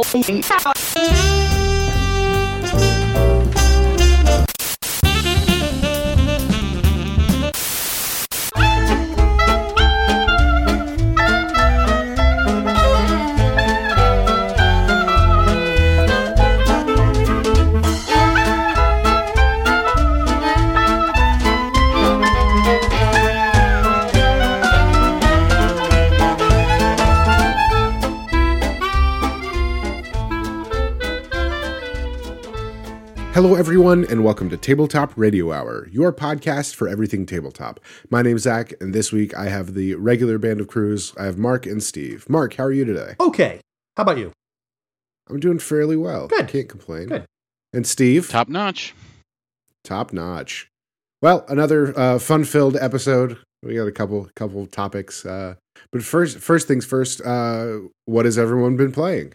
Oh. Hello, everyone, and welcome to Tabletop Radio Hour, your podcast for everything tabletop. My name's Zach, and this week I have the regular band of crews. I have Mark and Steve. Mark, how are you today? Okay. How about you? I'm doing fairly well. Good. Can't complain. Good. And Steve? Top notch. Top notch. Well, another uh, fun-filled episode. We got a couple couple topics, uh, but first, first things first. Uh, what has everyone been playing?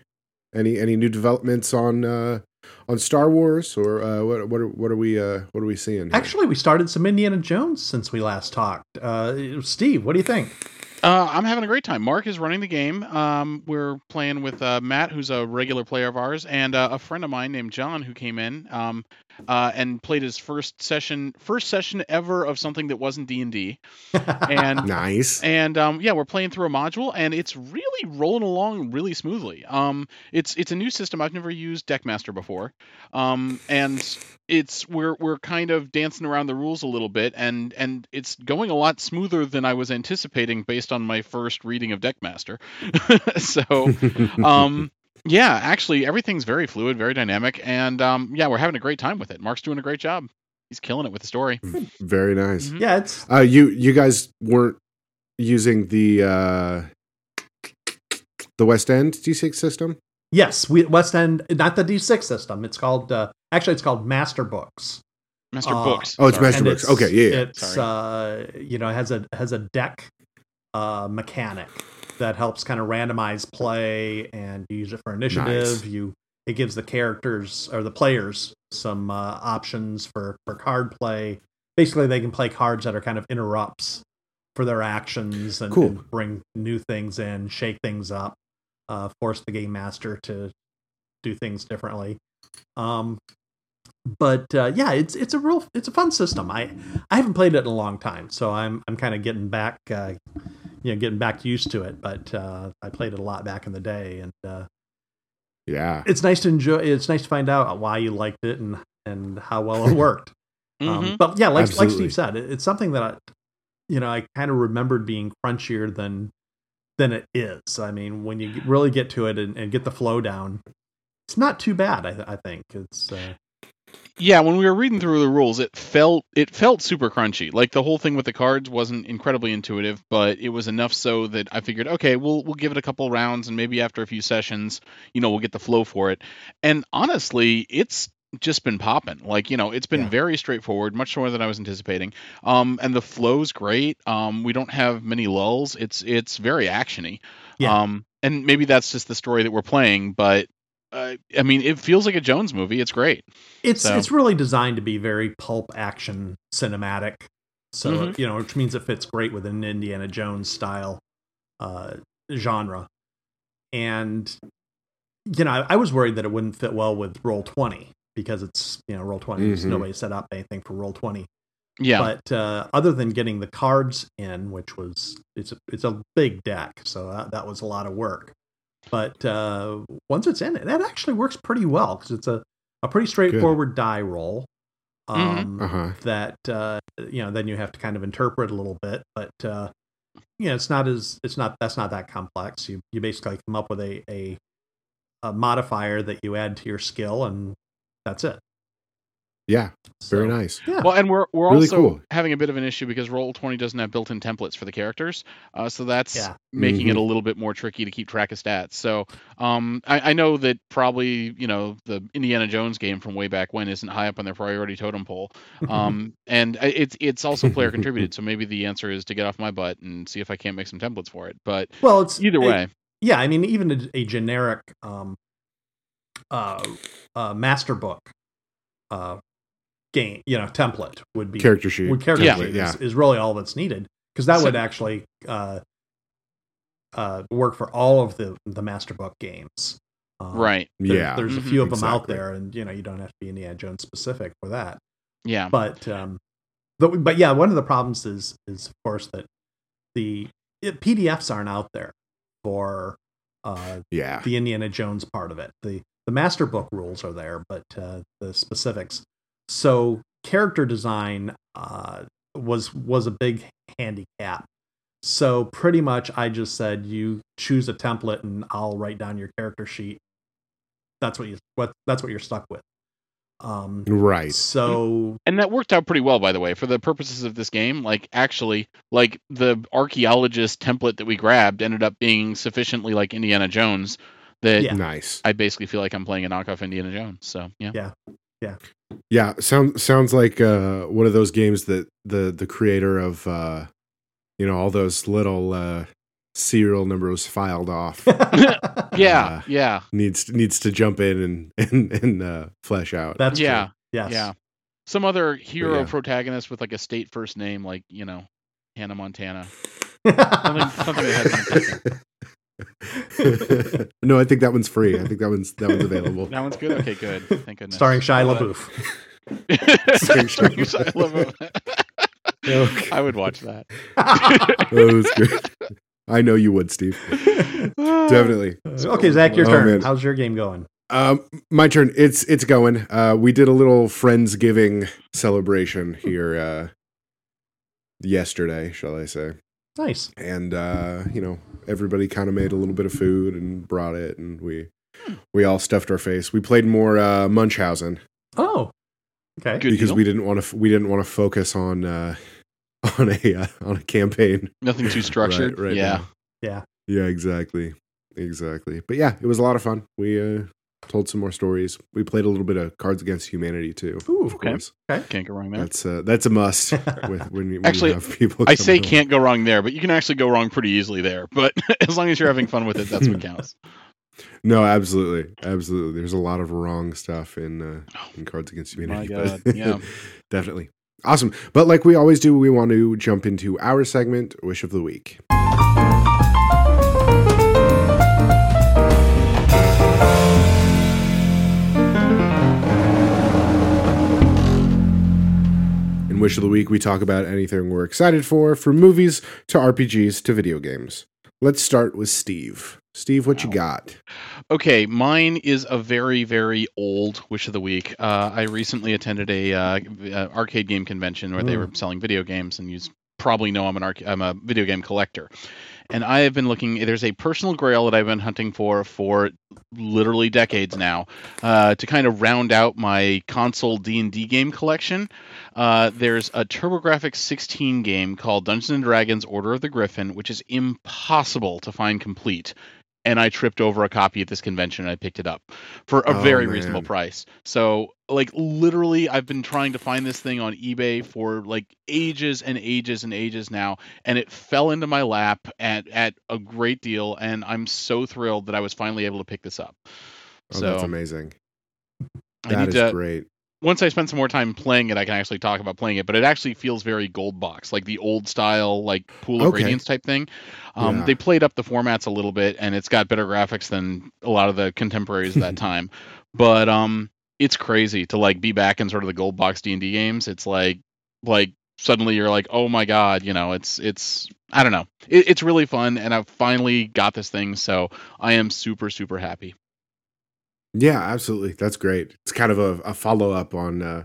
Any any new developments on uh, on Star Wars, or uh, what what are, what are we uh, what are we seeing? Here? Actually, we started some Indiana Jones since we last talked. Uh, Steve, what do you think? Uh, I'm having a great time. Mark is running the game. Um, we're playing with uh, Matt, who's a regular player of ours, and uh, a friend of mine named John, who came in um, uh, and played his first session, first session ever of something that wasn't D and D. And nice. and um, yeah, we're playing through a module, and it's really rolling along really smoothly. Um, it's it's a new system. I've never used Deckmaster before, um, and it's we're we're kind of dancing around the rules a little bit, and and it's going a lot smoother than I was anticipating based on my first reading of Deckmaster. so, um, yeah, actually, everything's very fluid, very dynamic, and um, yeah, we're having a great time with it. Mark's doing a great job. He's killing it with the story. Very nice. Mhm. yeah, it's Uh, you you guys weren't using the uh, the West End D6 system. yes, we West End, not the D6 system. It's called uh, actually it's called Master Books. Master Uh, Books. Oh, it's sorry. Master And Books. it's- Okay, yeah, yeah. It's uh, you know, it has a has a deck uh, mechanic that helps kind of randomize play, and you use it for initiative. Nice. You it gives the characters or the players some uh, options for for card play. Basically, they can play cards that are kind of interrupts for their actions and, Cool. and bring new things in, shake things up, uh, force the game master to do things differently. Um, but uh, yeah, it's it's a real it's a fun system. I I haven't played it in a long time, so I'm I'm kind of getting back, uh, you know, getting back used to it. But uh, I played it a lot back in the day, and uh, Yeah. it's nice to enjoy. It's nice to find out why you liked it and and how well it worked. Um, Mhm. but yeah, like like Steve said, it, it's something that I, you know I kind of remembered being crunchier than than it is. I mean, when you really get to it and, and get the flow down, it's not too bad. I, I think it's. Uh, Yeah, when we were reading through the rules, it felt it felt super crunchy. Like the whole thing with the cards wasn't incredibly intuitive, but it was enough so that I figured, okay, we'll we'll give it a couple rounds, and maybe after a few sessions, you know, we'll get the flow for it. And honestly, it's just been popping. Like you know, it's been Yeah. very straightforward, much more than I was anticipating. Um, and the flow's great. Um, we don't have many lulls. It's it's very actiony. Yeah. Um, and maybe that's just the story that we're playing, but. Uh, I mean, it feels like a Jones movie. It's great. It's So- it's really designed to be very pulp action cinematic. So Mhm. you know, which means it fits great with an Indiana Jones style uh, genre. And you know, I, I was worried that it wouldn't fit well with Roll Twenty because it's you know Roll 20 there's Mhm. nobody set up anything for Roll Twenty. Yeah. But uh, other than getting the cards in, which was it's a it's a big deck, so that, that was a lot of work. But uh, once it's in, it that actually works pretty well because it's a, a pretty straightforward die roll. Mhm. Um, Uh huh. That uh, you know, then you have to kind of interpret a little bit, but uh, you know, it's not as it's not that's not that complex. You you basically come up with a a, a modifier that you add to your skill, and that's it. Yeah. Very So, nice. Yeah. Well, and we're we're Really also cool. having a bit of an issue because Roll Twenty doesn't have built-in templates for the characters, uh, so that's Yeah. making it Mhm. a little bit more tricky to keep track of stats. So um, I, I know that probably you know the Indiana Jones game from way back when isn't high up on their priority totem pole, um, and it's it's also player contributed. So maybe the answer is to get off my butt and see if I can't make some templates for it. But well, it's either it- way, yeah i mean even a, a generic um uh, uh master book uh game you know template would be Character sheet. would character Yeah. sheet Yeah. is, is really all that's needed because that So- would actually uh uh work for all of the the master book games Um, Right. there- Yeah. there's a Mhm. few of them out there, and you know you don't have to be Indiana Jones specific for that. Yeah. But um, but but yeah, one of the problems is is of course that the it, PDFs aren't out there for uh, Yeah. the Indiana Jones part of it. The the master book rules are there, but uh, the specifics. So character design uh, was was a big handicap. So pretty much, I just said you choose a template, and I'll write down your character sheet. That's what you what that's what you're stuck with. Um, Right. so And that worked out pretty well, by the way, for the purposes of this game. Like, actually, like the archaeologist template that we grabbed ended up being sufficiently like Indiana Jones that Yeah. Nice. I basically feel like I'm playing a knockoff Indiana Jones. So yeah, Yeah. Yeah, Yeah, sounds sounds like uh, one of those games that the the creator of uh, you know all those little uh, serial numbers filed off yeah, Uh, yeah, needs needs to jump in and and, and uh, flesh out. that's Yeah. true. Yes. yeah. Some other hero yeah. protagonist with like a state first name, like you know, Hannah Montana. Something, something that has been taken. no, I think that one's free. I think that one's that one's available. That one's good. Okay, good. Thank goodness. Starring Shia Well, LaBeouf. that- Starring Starring Shia Shia LaBeouf. Okay. I would watch that. That was good. I know you would, Steve. Definitely. okay, Zach, your Oh, turn. man. How's your game going? Um, my turn. It's it's going. Uh, we did a little friendsgiving celebration here uh, yesterday, shall I say? Nice. And uh, you know, everybody kind of made a little bit of food and brought it, and we we all stuffed our face. We played more uh, Munchausen Oh, okay. Good because deal. we didn't want to we didn't want to focus on uh, on a uh, on a campaign. Nothing too structured. Right, right yeah. now. Yeah. Yeah, exactly. Exactly. But yeah, it was a lot of fun. We uh told some more stories. We played a little bit of Cards Against Humanity too. Ooh, Of Okay. course. Can't go wrong there. That's uh that's a must with when, you- when Actually, you have people I say over. can't go wrong there, but you can actually go wrong pretty easily there. But as long as you're having fun with it, that's what counts. No, absolutely. Absolutely. There's a lot of wrong stuff in uh in Cards Against My Humanity. God, but yeah. definitely. Awesome. But like we always do, we want to jump into our segment, Wish of the Week. Wish of the Week, we talk about anything we're excited for, from movies to RPGs to video games. Let's start with Steve. Steve, what you got? Okay, mine is a very, very old wish of the week. Uh, I recently attended a uh, uh, arcade game convention where they were selling video games, and you probably know I'm an arc- I'm a video game collector. And I have been looking. There's a personal grail that I've been hunting for for literally decades now, uh, to kind of round out my console D and D game collection. Uh, there's a TurboGrafx 16 game called Dungeons and Dragons: Order of the Griffin, which is impossible to find complete and I tripped over a copy at this convention and I picked it up for a Oh, very man. reasonable price. So, like literally I've been trying to find this thing on eBay for like ages and ages and ages now and it fell into my lap at at a great deal and I'm so thrilled that I was finally able to pick this up. Oh, so, that's amazing. I need is to great. Once I spend some more time playing it, I can actually talk about playing it. But it actually feels very gold box, like the old style, like pool of Okay. radiance type thing. Um, Yeah. They played up the formats a little bit, and it's got better graphics than a lot of the contemporaries of that time. But um, it's crazy to like be back in sort of the gold box D and D games. It's like like suddenly you're like, oh my god, you know, it's it's I don't know, it, it's really fun, and I've finally got this thing, so I am super super happy. Yeah, absolutely. That's great. It's kind of a, a follow up on uh,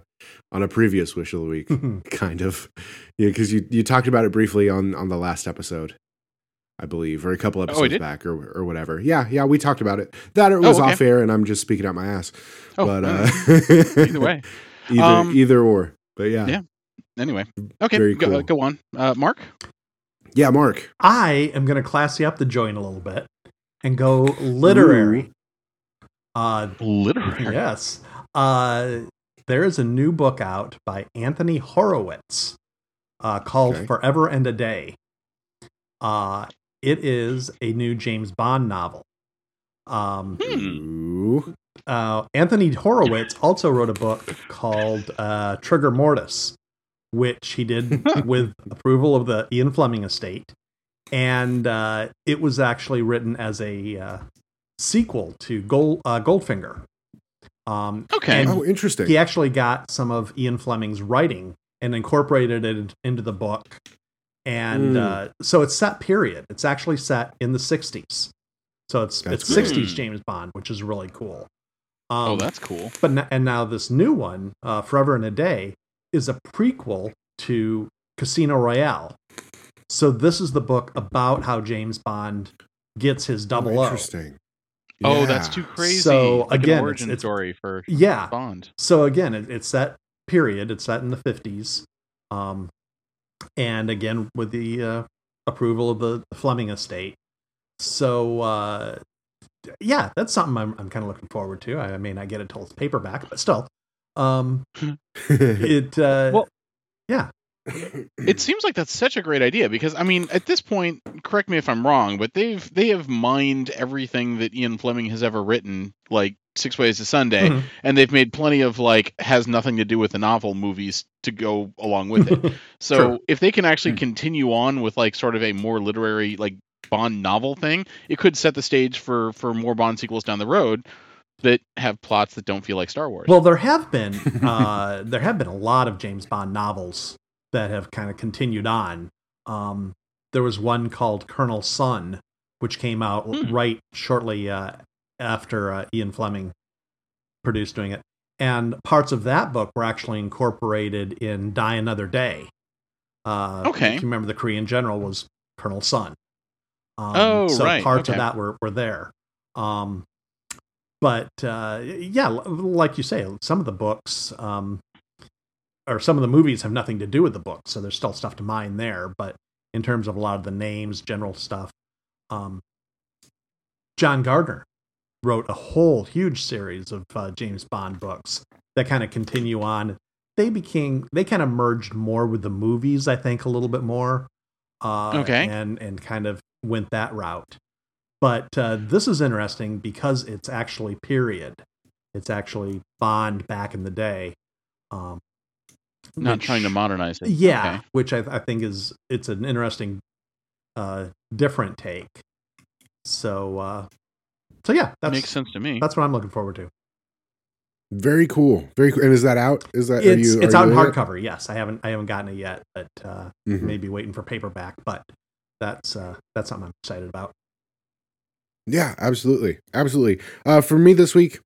on a previous wish of the week, kind of. Yeah, because you you talked about it briefly on on the last episode, I believe, or a couple episodes Oh, back, or or whatever. Yeah, yeah, we talked about it. That it was okay. off air, and I'm just speaking out my ass. Oh, but uh, uh, either way. either Um, either or. But yeah, Yeah. Anyway, okay, Very go, cool. go on, uh, Mark. yeah, Mark. I am going to classy up the joint a little bit and go literary. Uh, Literary. yes. Uh, there is a new book out by Anthony Horowitz uh, called Okay. Forever and a Day. Uh, it is a new James Bond novel. Um, Hmm. Uh, Anthony Horowitz also wrote a book called uh, Trigger Mortis, which he did with approval of the Ian Fleming estate, and uh, it was actually written as a uh, sequel to Gold uh, Goldfinger. Um, Okay. Oh, interesting. he actually got some of Ian Fleming's writing and incorporated it into the book. And Mm. uh, so it's set period. It's actually set in the 60s. So it's That's it's cool. 60s James Bond, which is really cool. Um, oh, that's cool. but n- and now this new one, uh, Forever and a Day, is a prequel to Casino Royale. So this is the book about how James Bond gets his double oh, O. interesting. Oh, that's too crazy. So, like again, an origin it's- it's- story for Yeah. Bond. So again, it, it's that period. It's set in the fifties, um, and again with the uh, approval of the Fleming estate. So uh, yeah, that's something I'm, I'm kind of looking forward to. I, may not get it till it's paperback, but still, um, it. Uh, Well, yeah, It seems like that's such a great idea because I mean, at this point, correct me if I'm wrong, but they've they have mined everything that Ian Fleming has ever written, like Six Ways to Sunday, Mhm. and they've made plenty of like has nothing to do with the novel movies to go along with it. So Sure. if they can actually Hmm. continue on with like sort of a more literary like Bond novel thing, it could set the stage for for more Bond sequels down the road that have plots that don't feel like Star Wars. Well, there have been uh, there have been a lot of James Bond novels that have kind of continued on. Um, there was one called Colonel Sun, which came out Hmm. right shortly uh, after uh, Ian Fleming produced doing it, and parts of that book were actually incorporated in Die Another Day. Uh, Okay. if you remember the Korean general was Colonel Sun. Um, Oh, so right, parts okay. of that were were there. Um, but uh, yeah, like you say, some of the books um, or some of the movies have nothing to do with the books, so there's still stuff to mine there. But in terms of a lot of the names, general stuff, um, John Gardner wrote a whole huge series of uh, James Bond books that kind of continue on. They became they kind of merged more with the movies, I think, a little bit more. Uh, Okay. and and kind of went that route. But uh, this is interesting because it's actually period. It's actually Bond back in the day. Um, Not which- trying to modernize it. yeah, Okay. which I, I think is it's an interesting, uh, different take. So, uh, so yeah, that makes sense to me. that's what I'm looking forward to. Very cool. Very cool. And is that out? Is that are It's you, it's are out you in in it? hardcover. Yes, I haven't I haven't gotten it yet, but uh, Mhm. maybe waiting for paperback. But that's uh, that's something I'm excited about. Yeah, absolutely. Absolutely. Uh, for me this week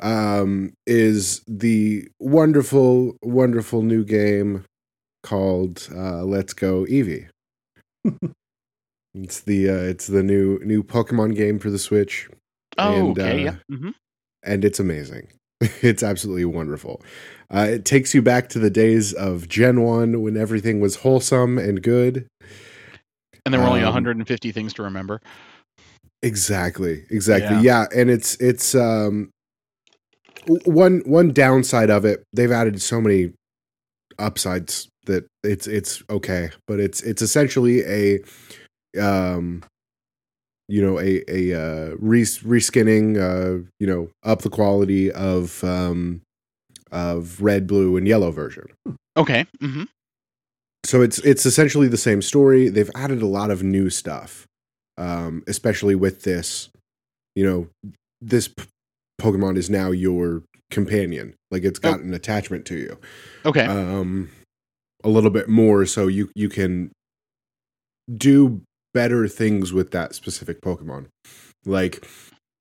um, is the wonderful, wonderful new game called uh, Let's Go Eevee. it's the uh, it's the new new Pokemon game for the Switch, oh, and, okay. uh, yeah. hmm and it's amazing. it's absolutely wonderful. Uh, it takes you back to the days of Gen One when everything was wholesome and good. And there were only um, 150 things to remember. Exactly. Exactly. Yeah. Yeah. and it's it's um one one downside of it, they've added so many upsides that it's it's okay, but it's it's essentially a um you know a a uh res- reskinning uh you know up the quality of um of red, blue and yellow version. Okay. hmm so it's it's essentially the same story they've added a lot of new stuff um especially with this you know this pokemon is now your companion. Like it's got an attachment to you. Okay. um a little bit more so you you can do better things with that specific pokemon. Like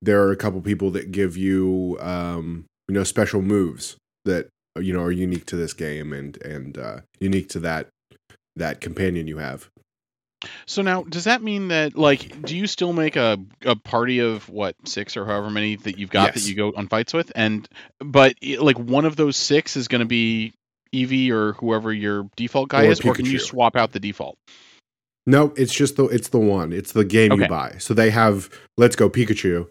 there are a couple people that give you um you know special moves that you know are unique to this game and and uh unique to that that companion you have So now, does that mean that like, do you still make a a party of what six or however many that you've got Yes. that you go on fights with, and but like one of those six is going to be Eevee or whoever your default guy Or is, or can you swap out the default? no it's just the it's the one it's the game you buy so they have let's go pikachu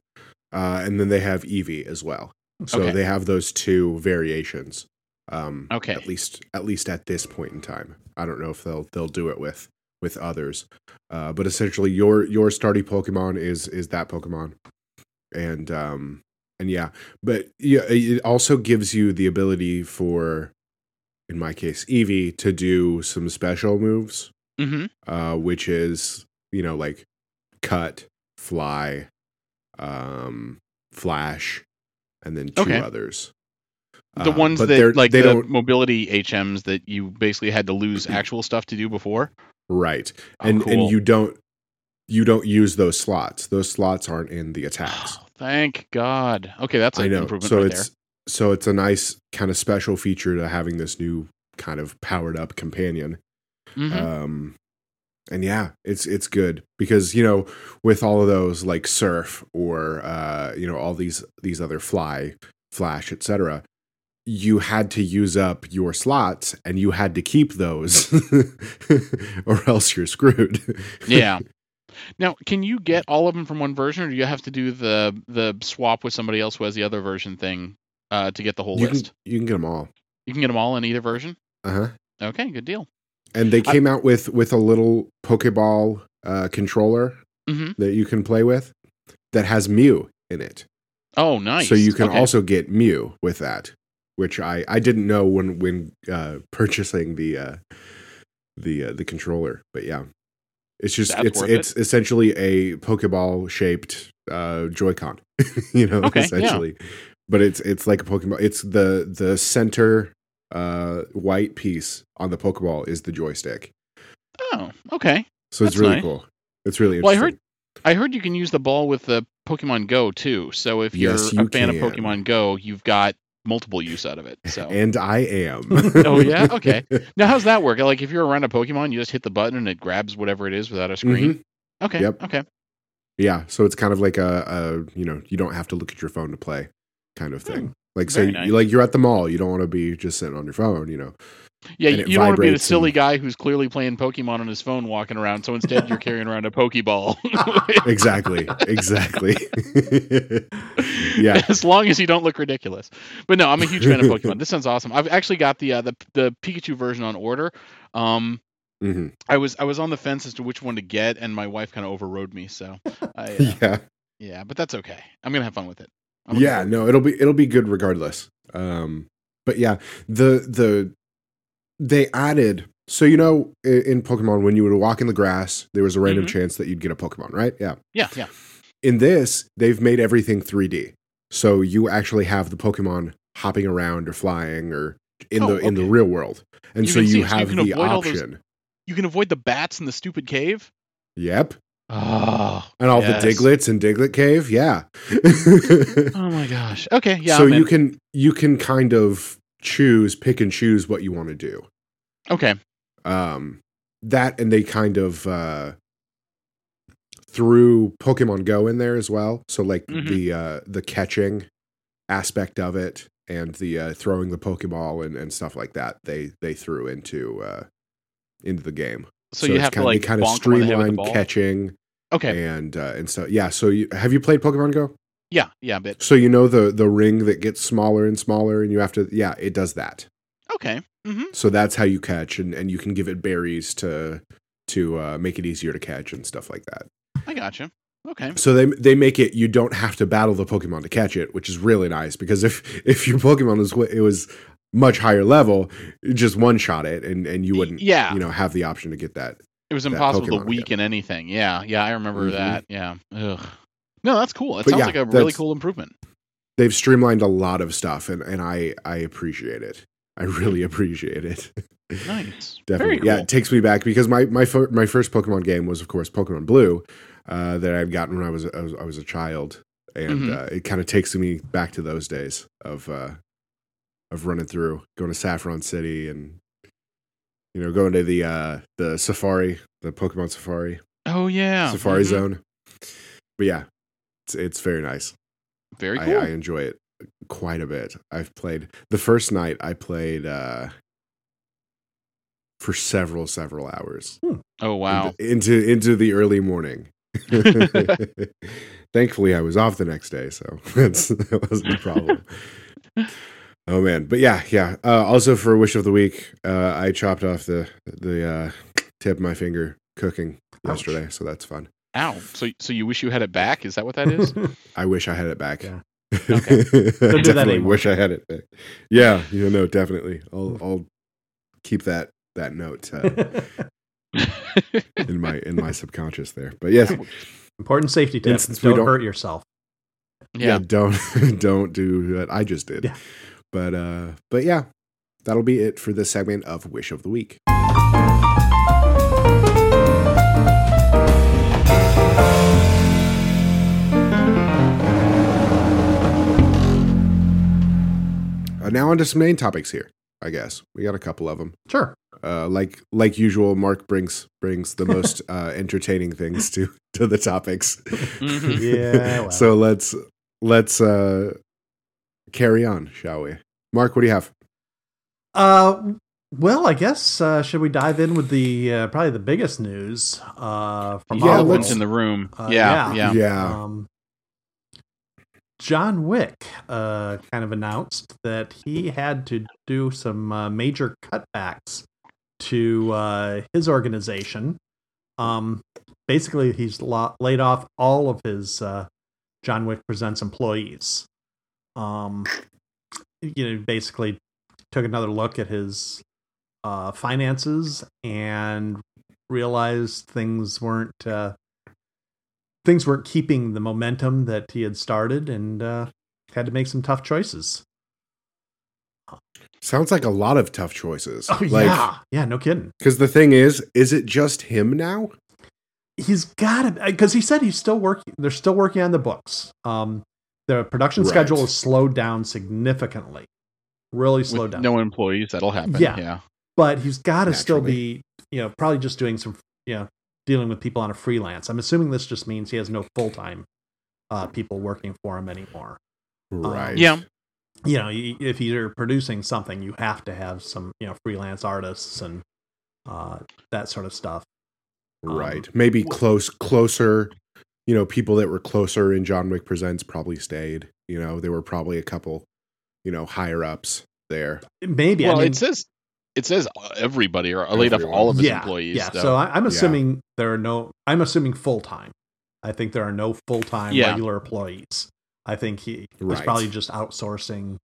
uh and then they have eevee as well so Okay. they have those two variations um Okay. at least at least at this point in time i don't know if they'll they'll do it with with others uh but essentially your your starting pokemon is is that pokemon and um and yeah but yeah it also gives you the ability for in my case eevee to do some special moves hmm uh which is you know like cut fly um, Flash, and then two Okay. others. The Uh, ones that like they the don't mobility HMs that you basically had to lose actual stuff to do before. Right, Oh, and cool. and you don't you don't use those slots. Those slots aren't in the attacks. Oh, thank God. Okay, that's an I know. improvement So right it's so it's a nice kind of special feature to having this new kind of powered up companion. there. Mhm. Um, and yeah, it's it's good because you know with all of those like surf or uh, you know all these these other fly, flash, etc. You had to use up your slots, and you had to keep those, or else you're screwed. yeah. Now, can you get all of them from one version, or do you have to do the the swap with somebody else who has the other version thing uh, to get the whole you can list? you can get them all. You can get them all in either version. Uh huh. Okay, good deal. And they I- came out with with a little Pokeball uh, controller hmm that you can play with that has Mew in it. Oh, nice. So you can Okay. also get Mew with that, which I I didn't know when when uh, purchasing the uh, the uh, the controller. But yeah, it's just That's it's it's essentially a Pokeball shaped uh, Joy-Con, you know, Okay, yeah. essentially. But it's it's like a Pokeball. It's the the center uh, white piece on the Pokeball is the joystick. Oh, okay. So it's really nice. cool. It's really Well, I heard I heard you can use the ball with the Pokemon Go too. So if Yes, you're you a fan can. of Pokemon Go, you've got multiple use out of it. So and I am. Oh, yeah? Okay. now, how's that work? Like if you're around a Pokemon, you just hit the button and it grabs whatever it is without a screen. Mhm. Okay. Yep. Okay. Yeah, so it's kind of like a, a you know you don't have to look at your phone to play kind of thing. like say Hmm. very you, nice. like you're at the mall, you don't want to be just sitting on your phone, you know. Yeah, you don't want to be the silly and- guy who's clearly playing Pokemon on his phone walking around. So instead, you're carrying around a Pokeball. Exactly, exactly. yeah, as long as you don't look ridiculous. But no, I'm a huge fan of Pokemon. This sounds awesome. I've actually got the uh, the the Pikachu version on order. Um, hmm I was I was on the fence as to which one to get, and my wife kind of overrode me. So, I, uh, yeah, yeah, but that's okay. I'm gonna have fun with it. Yeah. No, it'll be it'll be good regardless. Um, but yeah, the the they added so you know in Pokemon when you would walk in the grass, there was a random Mhm. chance that you'd get a Pokemon, right? Yeah. Yeah, yeah. in this, they've made everything 3D. So you actually have the Pokemon hopping around or flying or in Oh, the in the real world. And You so you it, so you have the all those- option. You can avoid the bats in the stupid cave. Yep. Oh, And all yes. the Digletts in Diglett Cave, yeah. Oh my gosh. Okay, yeah. so you can you can kind of choose pick and choose what you want to do. Okay. um, that and they kind of uh, threw Pokemon Go in there as well. So like Mhm. the uh, the catching aspect of it and the uh, throwing the Pokeball and, and stuff like that they they threw into uh, into the game. So, you it's have to kind, like they kind of bonk 'em on the head with the streamlined ball. catching Okay. and uh, and so Yeah. So you, have you played Pokemon Go? Yeah. Yeah. A bit. So you know the the ring that gets smaller and smaller, and you have to yeah, it does that. Okay. Mm-hmm. So that's how you catch, and, and you can give it berries to to uh, make it easier to catch and stuff like that. I gotcha. Okay. So they they make it you don't have to battle the Pokemon to catch it, which is really nice because if if your Pokemon was it was much higher level, just one shot it, and and you wouldn't Yeah. you know have the option to get that. It was that impossible Pokemon to weaken anything. Yeah. Yeah. I remember Mhm. that. Yeah. Ugh. No, that's cool. It But sounds yeah, like a really cool improvement. They've streamlined a lot of stuff, and and I I appreciate it. I really appreciate it. Nice. Definitely, Very yeah. It takes me back because my my fir- my first Pokemon game was, of course, Pokemon Blue, uh, that I'd gotten when I was I was, I was a child, and Mhm. uh, it kind of takes me back to those days of uh, of running through, going to Saffron City, and you know, going to the uh, the Safari, the Pokemon Safari, Oh yeah. Safari Mhm. Zone. But yeah, it's it's very nice. Very I, cool. I enjoy it quite a bit. I've played the first night. I played uh, for several several hours. oh wow. Into, into into the early morning. Thankfully, I was off the next day, so that's that wasn't a problem. oh man, but yeah, yeah. Uh, also for wish of the week, uh, I chopped off the the uh, tip of my finger cooking Ouch. yesterday, so that's fun. Ow. So so you wish you had it back? Is that what that is? I wish I had it back. Yeah. Okay. that definitely anymore. wish I had it back. Yeah, you know, definitely. I'll I'll keep that that note uh, in my in my subconscious there. But yes, Important safety tip. And since we Don't, don't- hurt yourself. Yeah. don't don't do what I just did. Yeah. But uh but yeah, that'll be it for this segment of Wish of the Week. Uh, now on to some main topics here. I guess we got a couple of them. Sure. Uh, like like usual, Mark brings brings the most uh, entertaining things to to the topics. Mhm. Yeah. Well. so let's let's uh, carry on, shall we? Mark, what do you have? Uh, well, I guess uh, should we dive in with the uh, probably the biggest news uh, from Yeah, all of Elephant in the room. Uh, yeah, yeah. yeah. Um, John Wick uh, kind of announced that he had to do some uh, major cutbacks to uh, his organization. Um, basically, he's lo- laid off all of his uh, John Wick Presents employees. Um, you know, basically took another look at his uh, finances and realized things weren't uh, things weren't keeping the momentum that he had started, and uh, had to make some tough choices. Sounds like a lot of tough choices. Oh like, yeah, yeah, no kidding. Because the thing is, is it just him now? He's got to because he said he's still working. They're still working on the books. Um, the production Right. schedule is slowed down significantly, really slowed With down. no employees, that'll happen. Yeah. Yeah. but he's got to still be, you know, probably just doing some, you know, dealing with people on a freelance. I'm assuming this just means he has no full time uh, people working for him anymore. Right. Yeah. You know, if you're producing something, you have to have some, you know, freelance artists and uh, that sort of stuff. Right. Um, Maybe close, closer. You know, people that were closer in John Wick Presents probably stayed. You know, there were probably a couple, you know, higher ups there. Maybe. well, I mean, it says it says everybody or laid off all of his yeah, employees. Yeah. so- So, I, I'm Yeah. assuming there are no. I'm assuming full time. I think there are no full time Yeah. regular employees. I think he he's Right. probably just outsourcing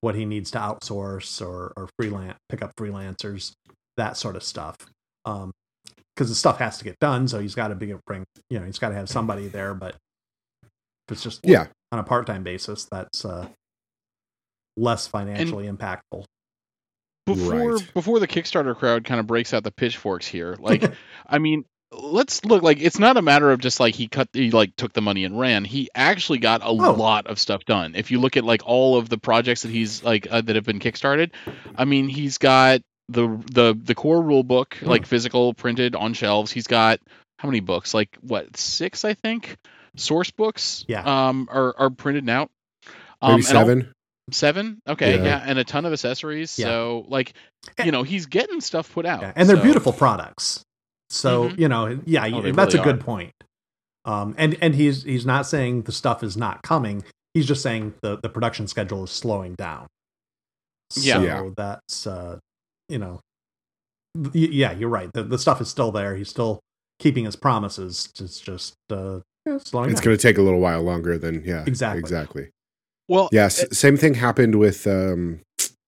what he needs to outsource or or freelance pick up freelancers that sort of stuff. Um, because the stuff has to get done, so he's got to be bring you know he's got to have somebody there. But if it's just Yeah. on a part time basis, that's uh less financially impactful. Before Right. before the Kickstarter crowd kind of breaks out the pitchforks here, like I mean, let's look like it's not a matter of just like he cut he like took the money and ran. He actually got a Oh. lot of stuff done. If you look at like all of the projects that he's like uh, that have been kickstarted, I mean, he's got the the the core rule book Hmm. like physical printed on shelves. He's got how many books? Like what six I think source books. Yeah. Um, are are printed out. Maybe Um, seven. Seven? Okay, Yeah. yeah. and a ton of accessories. Yeah. So, like, you know, he's getting stuff put out. Yeah, and they're so- beautiful products. So Mhm. you know, yeah, Oh, that's really a good are. point. Um, and and he's he's not saying the stuff is not coming. He's just saying the the production schedule is slowing down. Yeah. so Yeah. that's uh, you know, y- yeah, you're right. The the stuff is still there. He's still keeping his promises. It's just uh, yeah, slowing It's going to take a little while longer than yeah. Exactly. Exactly. Well, Yes. same thing happened with um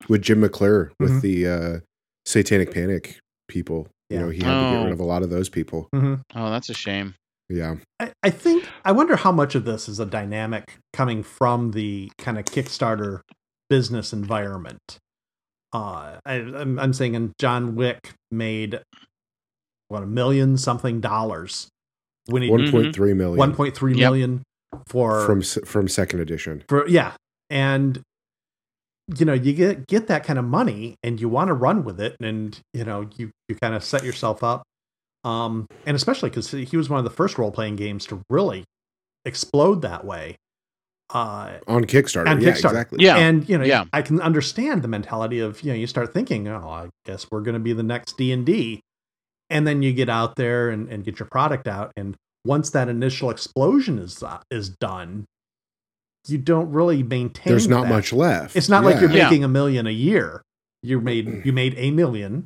with Jim McClure with Mhm. the uh Satanic Panic people. You Yeah. know, he had to get Oh. rid of a lot of those people. Mhm. oh, that's a shame. Yeah. I, I think I wonder how much of this is a dynamic coming from the kind of Kickstarter business environment. Uh, I, I'm, I'm saying, and John Wick made what a million something dollars when he One point three million one point three Yep. million for from from second edition. for yeah and you know you get get that kind of money and you want to run with it and you know you you kind of set yourself up um and especially because he was one of the first role-playing games to really explode that way uh On Kickstarter. On yeah, Kickstarter. exactly. Yeah. and you know yeah. i can understand the mentality of you know you start thinking oh i guess we're going to be the next d&d and then you get out there and, and get your product out and once that initial explosion is uh, is done you don't really maintain There's not that. much left. it's not like you're Yeah. Yeah. making a million a year you made you made a million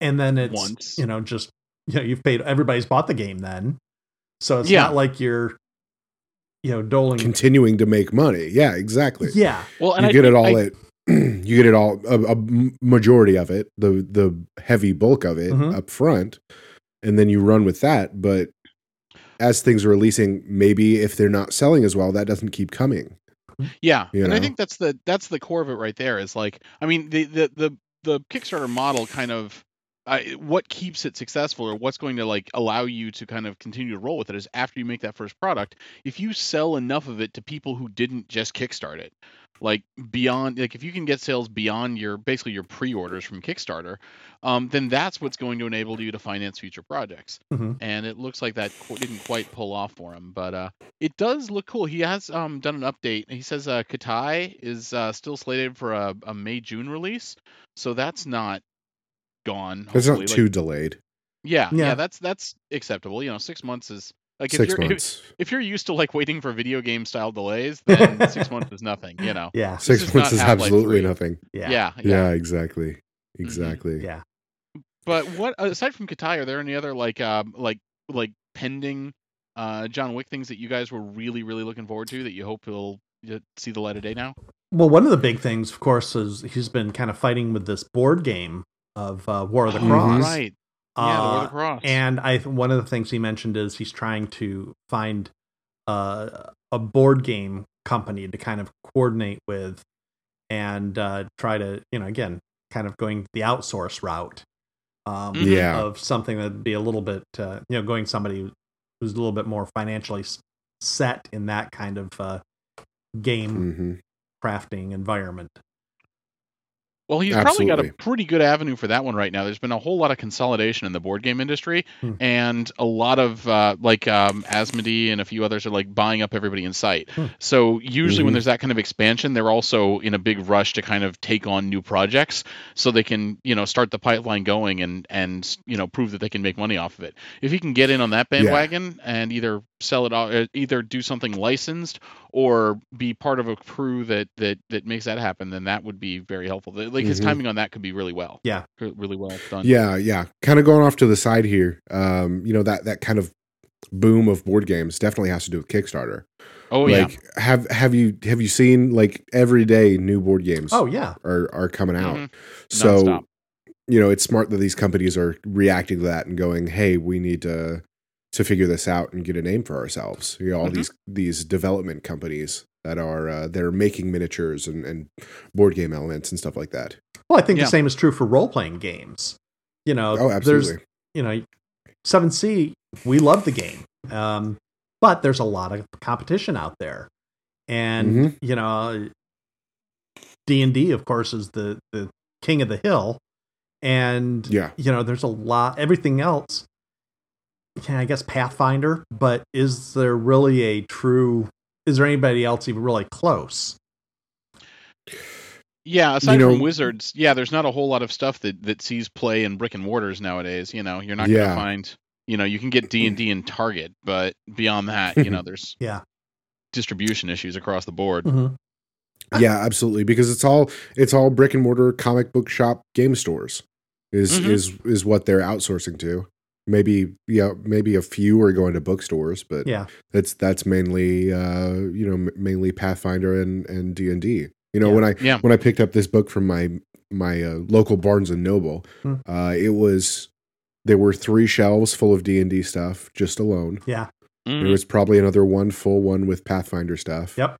and then it's Once. you know just you know you've paid everybody's bought the game then so it's Yeah. not like you're you know doling continuing to make money. Yeah, exactly. yeah Well, and you I get it all I- at you get it all A majority of it, the the heavy bulk of it Mhm. up front, and then you run with that. But as things are releasing, maybe if they're not selling as well, that doesn't keep coming. Yeah, You and I think that's the that's the core of it right there. Is like, I mean, the the the the Kickstarter model kind of. I what keeps it successful or what's going to like allow you to kind of continue to roll with it is after you make that first product if you sell enough of it to people who didn't just kickstart it like beyond like if you can get sales beyond your basically your pre-orders from kickstarter um, then that's what's going to enable you to finance future projects Mhm. and it looks like that qu- didn't quite pull off for him but uh, it does look cool he has um, done an update he says uh, Khitai is uh, still slated for a, a may june release so that's not gone It's not hopefully. Like, too delayed. yeah, yeah, Yeah. that's that's acceptable. You know, six months is like if Six you're months. if you're used to like waiting for video game style delays, then six months is nothing. You know. Yeah. this Six is months not is absolutely 3. nothing. Yeah. Yeah, Yeah, yeah. exactly. Exactly. Yeah. But what aside from Khitai, are there any other like um like like pending uh John Wick things that you guys were really really looking forward to that you hope will uh, see the light of day now? Well, one of the big things, of course, is he's been kind of fighting with this board game of uh, War of the Oh, Cross. right. Yeah, the War of Uh, Cross. And I one of the things he mentioned is he's trying to find uh, a board game company to kind of coordinate with and uh, try to, you know, again, kind of going the outsource route um, Mhm. Yeah. of something that'd be a little bit, uh, you know, going somebody who's a little bit more financially set in that kind of uh, game hmm crafting environment. Well, he's probably got a pretty good avenue for that one right now. There's been a whole lot of consolidation in the board game industry, Hmm. and a lot of uh, like um, Asmodee and a few others are like buying up everybody in sight. Hmm. So usually when Mhm. there's that kind of expansion, they're also in a big rush to kind of take on new projects, so they can you know start the pipeline going and and you know prove that they can make money off of it. If you can get in on that Yeah. bandwagon and either sell it off, uh, either do something licensed or be part of a crew that that that makes that happen, then that would be very helpful. Like his Mhm. timing on that could be really well. Yeah. really well done. Yeah, yeah. Kind of going off to the side here. Um, you know that that kind of boom of board games definitely has to do with Kickstarter. Oh yeah. like have have you have you seen like every day new board games Oh, yeah. are are coming out. Mhm. So Nonstop. you know, it's smart that these companies are reacting to that and going, "Hey, we need to to figure this out and get a name for ourselves." You know, all Mhm. these these development companies that are uh, that are making miniatures and, and board game elements and stuff like that. Well, I think Yeah. the same is true for role playing games. You know, Oh, absolutely. there's you know, Seventh Sea. We love the game, um, but there's a lot of competition out there, and Mhm. you know, D and D, of course, is the the king of the hill, and Yeah. you know, there's a lot. Everything else, yeah, I guess Pathfinder, but is there really a true? Is there anybody else even really close? Yeah, aside know- from Wizards, yeah, there's not a whole lot of stuff that that sees play in brick and mortars nowadays. You know, you're not Yeah. gonna find. You know, you can get D and D in Target, but beyond that, you know, there's Yeah. distribution issues across the board. Mhm. Yeah, absolutely. Because it's all it's all brick and mortar comic book shop game stores is Mhm. is is what they're outsourcing to. Maybe yeah, maybe a few are going to bookstores, but Yeah, that's that's mainly uh you know m- mainly Pathfinder and and D and D. You know Yeah. when I Yeah. when I picked up this book from my my uh, local Barnes and Noble, Hmm. uh, it was there were three shelves full of D and D stuff just alone. yeah, Mhm. There was probably another one full one with Pathfinder stuff. Yep.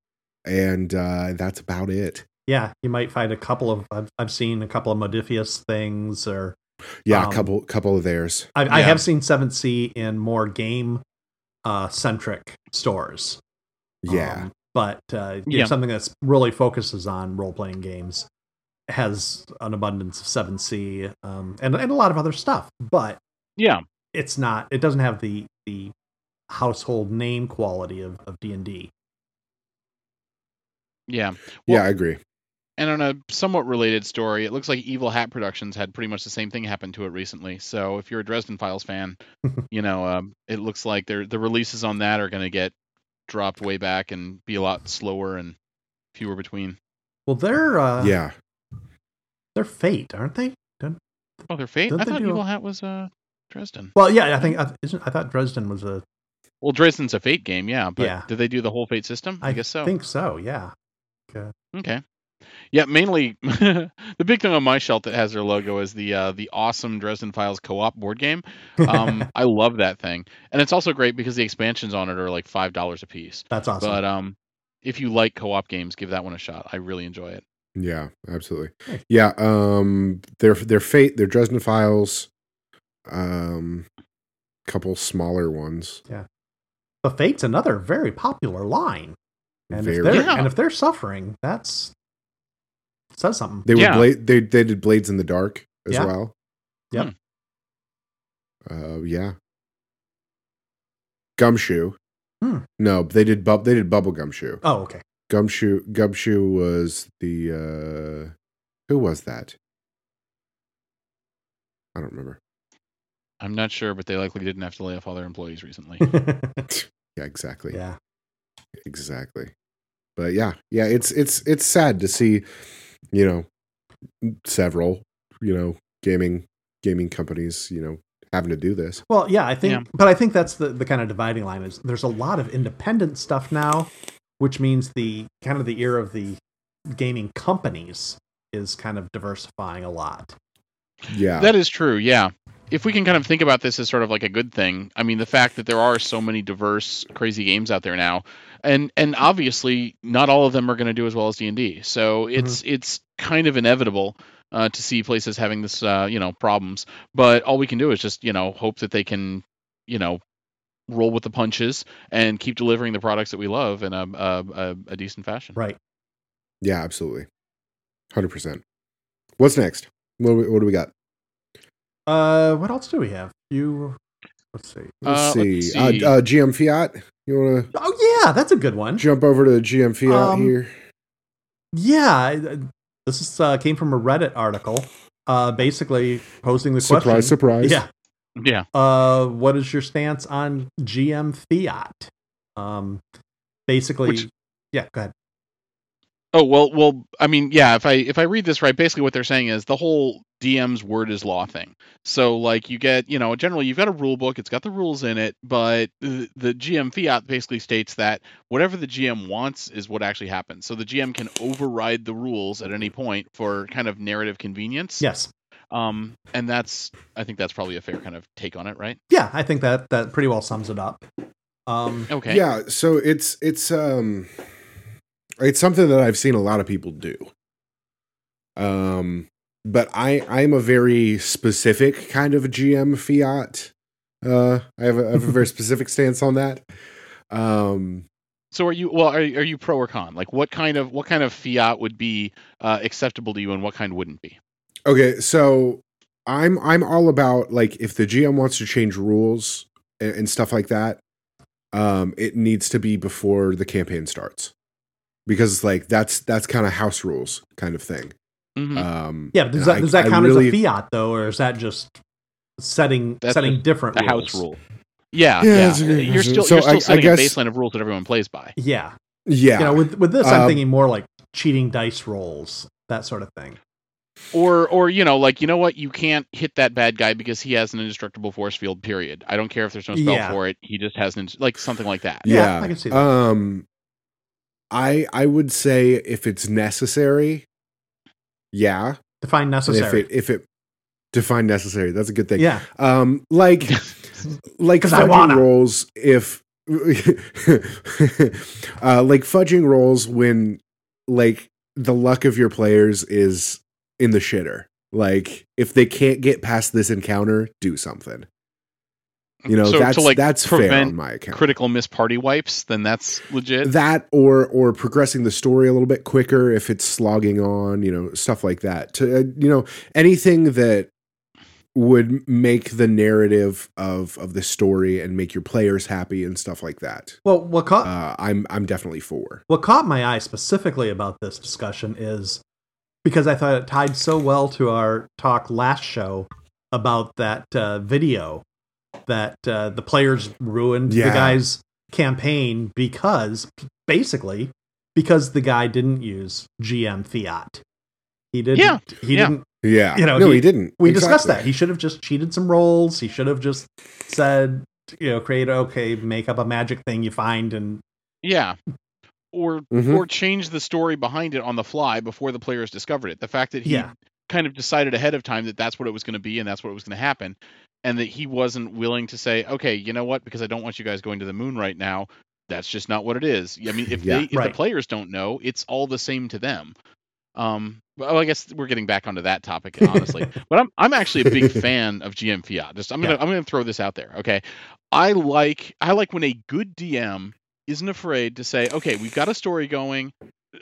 and uh, that's about it. yeah. You might find a couple of. I've, I've seen a couple of Modiphius things, or Yeah, Um, a couple couple of theirs. I, I have seen Seventh Sea in more game uh, centric stores. Yeah. Um, but uh, you Yeah. something that's really focuses on role playing games has an abundance of Seventh Sea um, and and a lot of other stuff. But yeah, it's not. It doesn't have the the household name quality of of D and D. yeah. yeah, I agree. And on a somewhat related story, it looks like Evil Hat Productions had pretty much the same thing happen to it recently. So if you're a Dresden Files fan, you know, um, it looks like they're, the releases on that are going to get dropped way back and be a lot slower and fewer between. Well, they're uh, yeah. they're Fate, aren't they? Don't- Oh, they're Fate. Don't I they thought do a- Evil Hat was uh, Dresden. Well, yeah, I think I, isn't, I thought Dresden was a. Well, Dresden's a Fate game, yeah. But Yeah. did they do the whole Fate system? I, guess so. I think so. Yeah. Okay. Yeah, mainly the big thing on my shelf that has their logo is the uh, the awesome Dresden Files co-op board game. Um, I love that thing, and it's also great because the expansions on it are like five dollars a piece. That's awesome. But um, if you like co-op games, give that one a shot. I really enjoy it. Yeah, absolutely. Nice. Yeah, um their their fate, their Dresden files, um couple smaller ones. Yeah, but Fate's another very popular line. And if Very. they're Yeah. and if they're suffering, that's says something. They were Yeah. blade they they did Blades in the Dark as Yeah. well. Yep. Uh yeah. Gumshoe. Hmm. No, they did bub they did Bubblegumshoe. Oh, okay. Gumshoe Gumshoe was the uh who was that? I don't remember. I'm not sure, but they likely didn't have to lay off all their employees recently. Yeah, exactly. yeah. Exactly. But yeah, yeah, it's it's it's sad to see, you know, several, you know, gaming gaming companies, you know, having to do this. Well, yeah, I think, Yeah. but I think that's the, the kind of dividing line is there's a lot of independent stuff now, which means the kind of the ear of the gaming companies is kind of diversifying a lot. Yeah. That is true, yeah. If we can kind of think about this as sort of like a good thing, I mean, the fact that there are so many diverse, crazy games out there now, and and obviously not all of them are going to do as well as D and D. So it's it's kind of inevitable uh, to see places having this, uh, you know, problems. But all we can do is just you know hope that they can, you know, roll with the punches and keep delivering the products that we love in a a, a, a decent fashion. Right. yeah, absolutely. 100%. What's next? What do we, what do we got? Uh, what else do we have? You, let's see. Let's Uh, see. let's Uh, see. uh, GM Fiat. You want to Oh yeah, that's a good one. jump over to GM Fiat Um, here? Yeah, this is uh, came from a Reddit article, uh, basically posing the Surprise, question. surprise. Yeah. Yeah. Uh, what is your stance on GM Fiat? Um, basically, Which- yeah. Go ahead. Oh well, well, I mean, yeah. If I if I read this right, basically what they're saying is the whole DM's word is law thing. So like you get, you know, generally you've got a rule book, it's got the rules in it, but the, the GM fiat basically states that whatever the GM wants is what actually happens. So the GM can override the rules at any point for kind of narrative convenience. Yes. Um, and that's I think that's probably a fair kind of take on it, right? Yeah, I think that that pretty well sums it up. Um, Okay. Yeah, so it's it's um it's something that I've seen a lot of people do. Um but I I'm a very specific kind of GM fiat. Uh I have a, I have a very specific stance on that. Um So are you well? Are, are you pro or con? Like what kind of what kind of fiat would be uh, acceptable to you, and what kind wouldn't be? okay, so I'm I'm all about like if the GM wants to change rules and, and stuff like that, um it needs to be before the campaign starts. Because it's like that's that's kind of house rules kind of thing. Mhm. Um yeah, does that I- does that count really- as a Fiat though, or is that just setting That's setting just different a rules? house rule. Yeah, Yeah, yeah. that's a good You're still So you're still I- I setting guess- a baseline of rules that everyone plays by. Yeah, Yeah. you know, with with this, I'm Um, thinking more like cheating dice rolls, that sort of thing. Or or you know, like you know what, you can't hit that bad guy because he has an indestructible force field. Period. I don't care if there's no spell Yeah. for it. He just has an ins- like something like that. Yeah, I can see that. Um I I would say if it's necessary, yeah. Define necessary. If it if it define necessary, that's a good thing. yeah, Um like like fudging rolls if uh like fudging rolls when like the luck of your players is in the shitter. Like if they can't get past this encounter, do something. You know, so that's to like that's fair prevent on my account. critical miss party wipes, then that's legit. that or or progressing the story a little bit quicker if it's slogging on you know stuff like that to uh, you know anything that would make the narrative of of the story and make your players happy and stuff like that well, what caught uh, i'm i'm definitely for what caught my eye specifically about this discussion is because I thought it tied so well to our talk last show about that uh, video that uh, the players ruined the guy's campaign because basically because the guy didn't use GM Fiat. He didn't. Yeah, He yeah. didn't. yeah You know, no he- he, didn't We discussed that. He should have just cheated some rolls. He should have just said, you know, create okay, make up a magic thing you find and Yeah. or Mhm. or change the story behind it on the fly before the players discovered it. The fact that he Yeah. Kind of decided ahead of time that that's what it was going to be and that's what was going to happen, and that he wasn't willing to say, okay, you know what, because I don't want you guys going to the moon right now. That's just not what it is. I mean, if Yeah. they if Right. the players don't know, it's all the same to them. Um, well, I guess we're getting back onto that topic, honestly. but I'm I'm actually a big fan of GM Fiat. Just I'm gonna Yeah. I'm gonna throw this out there. Okay, I like I like when a good DM isn't afraid to say, okay, we've got a story going,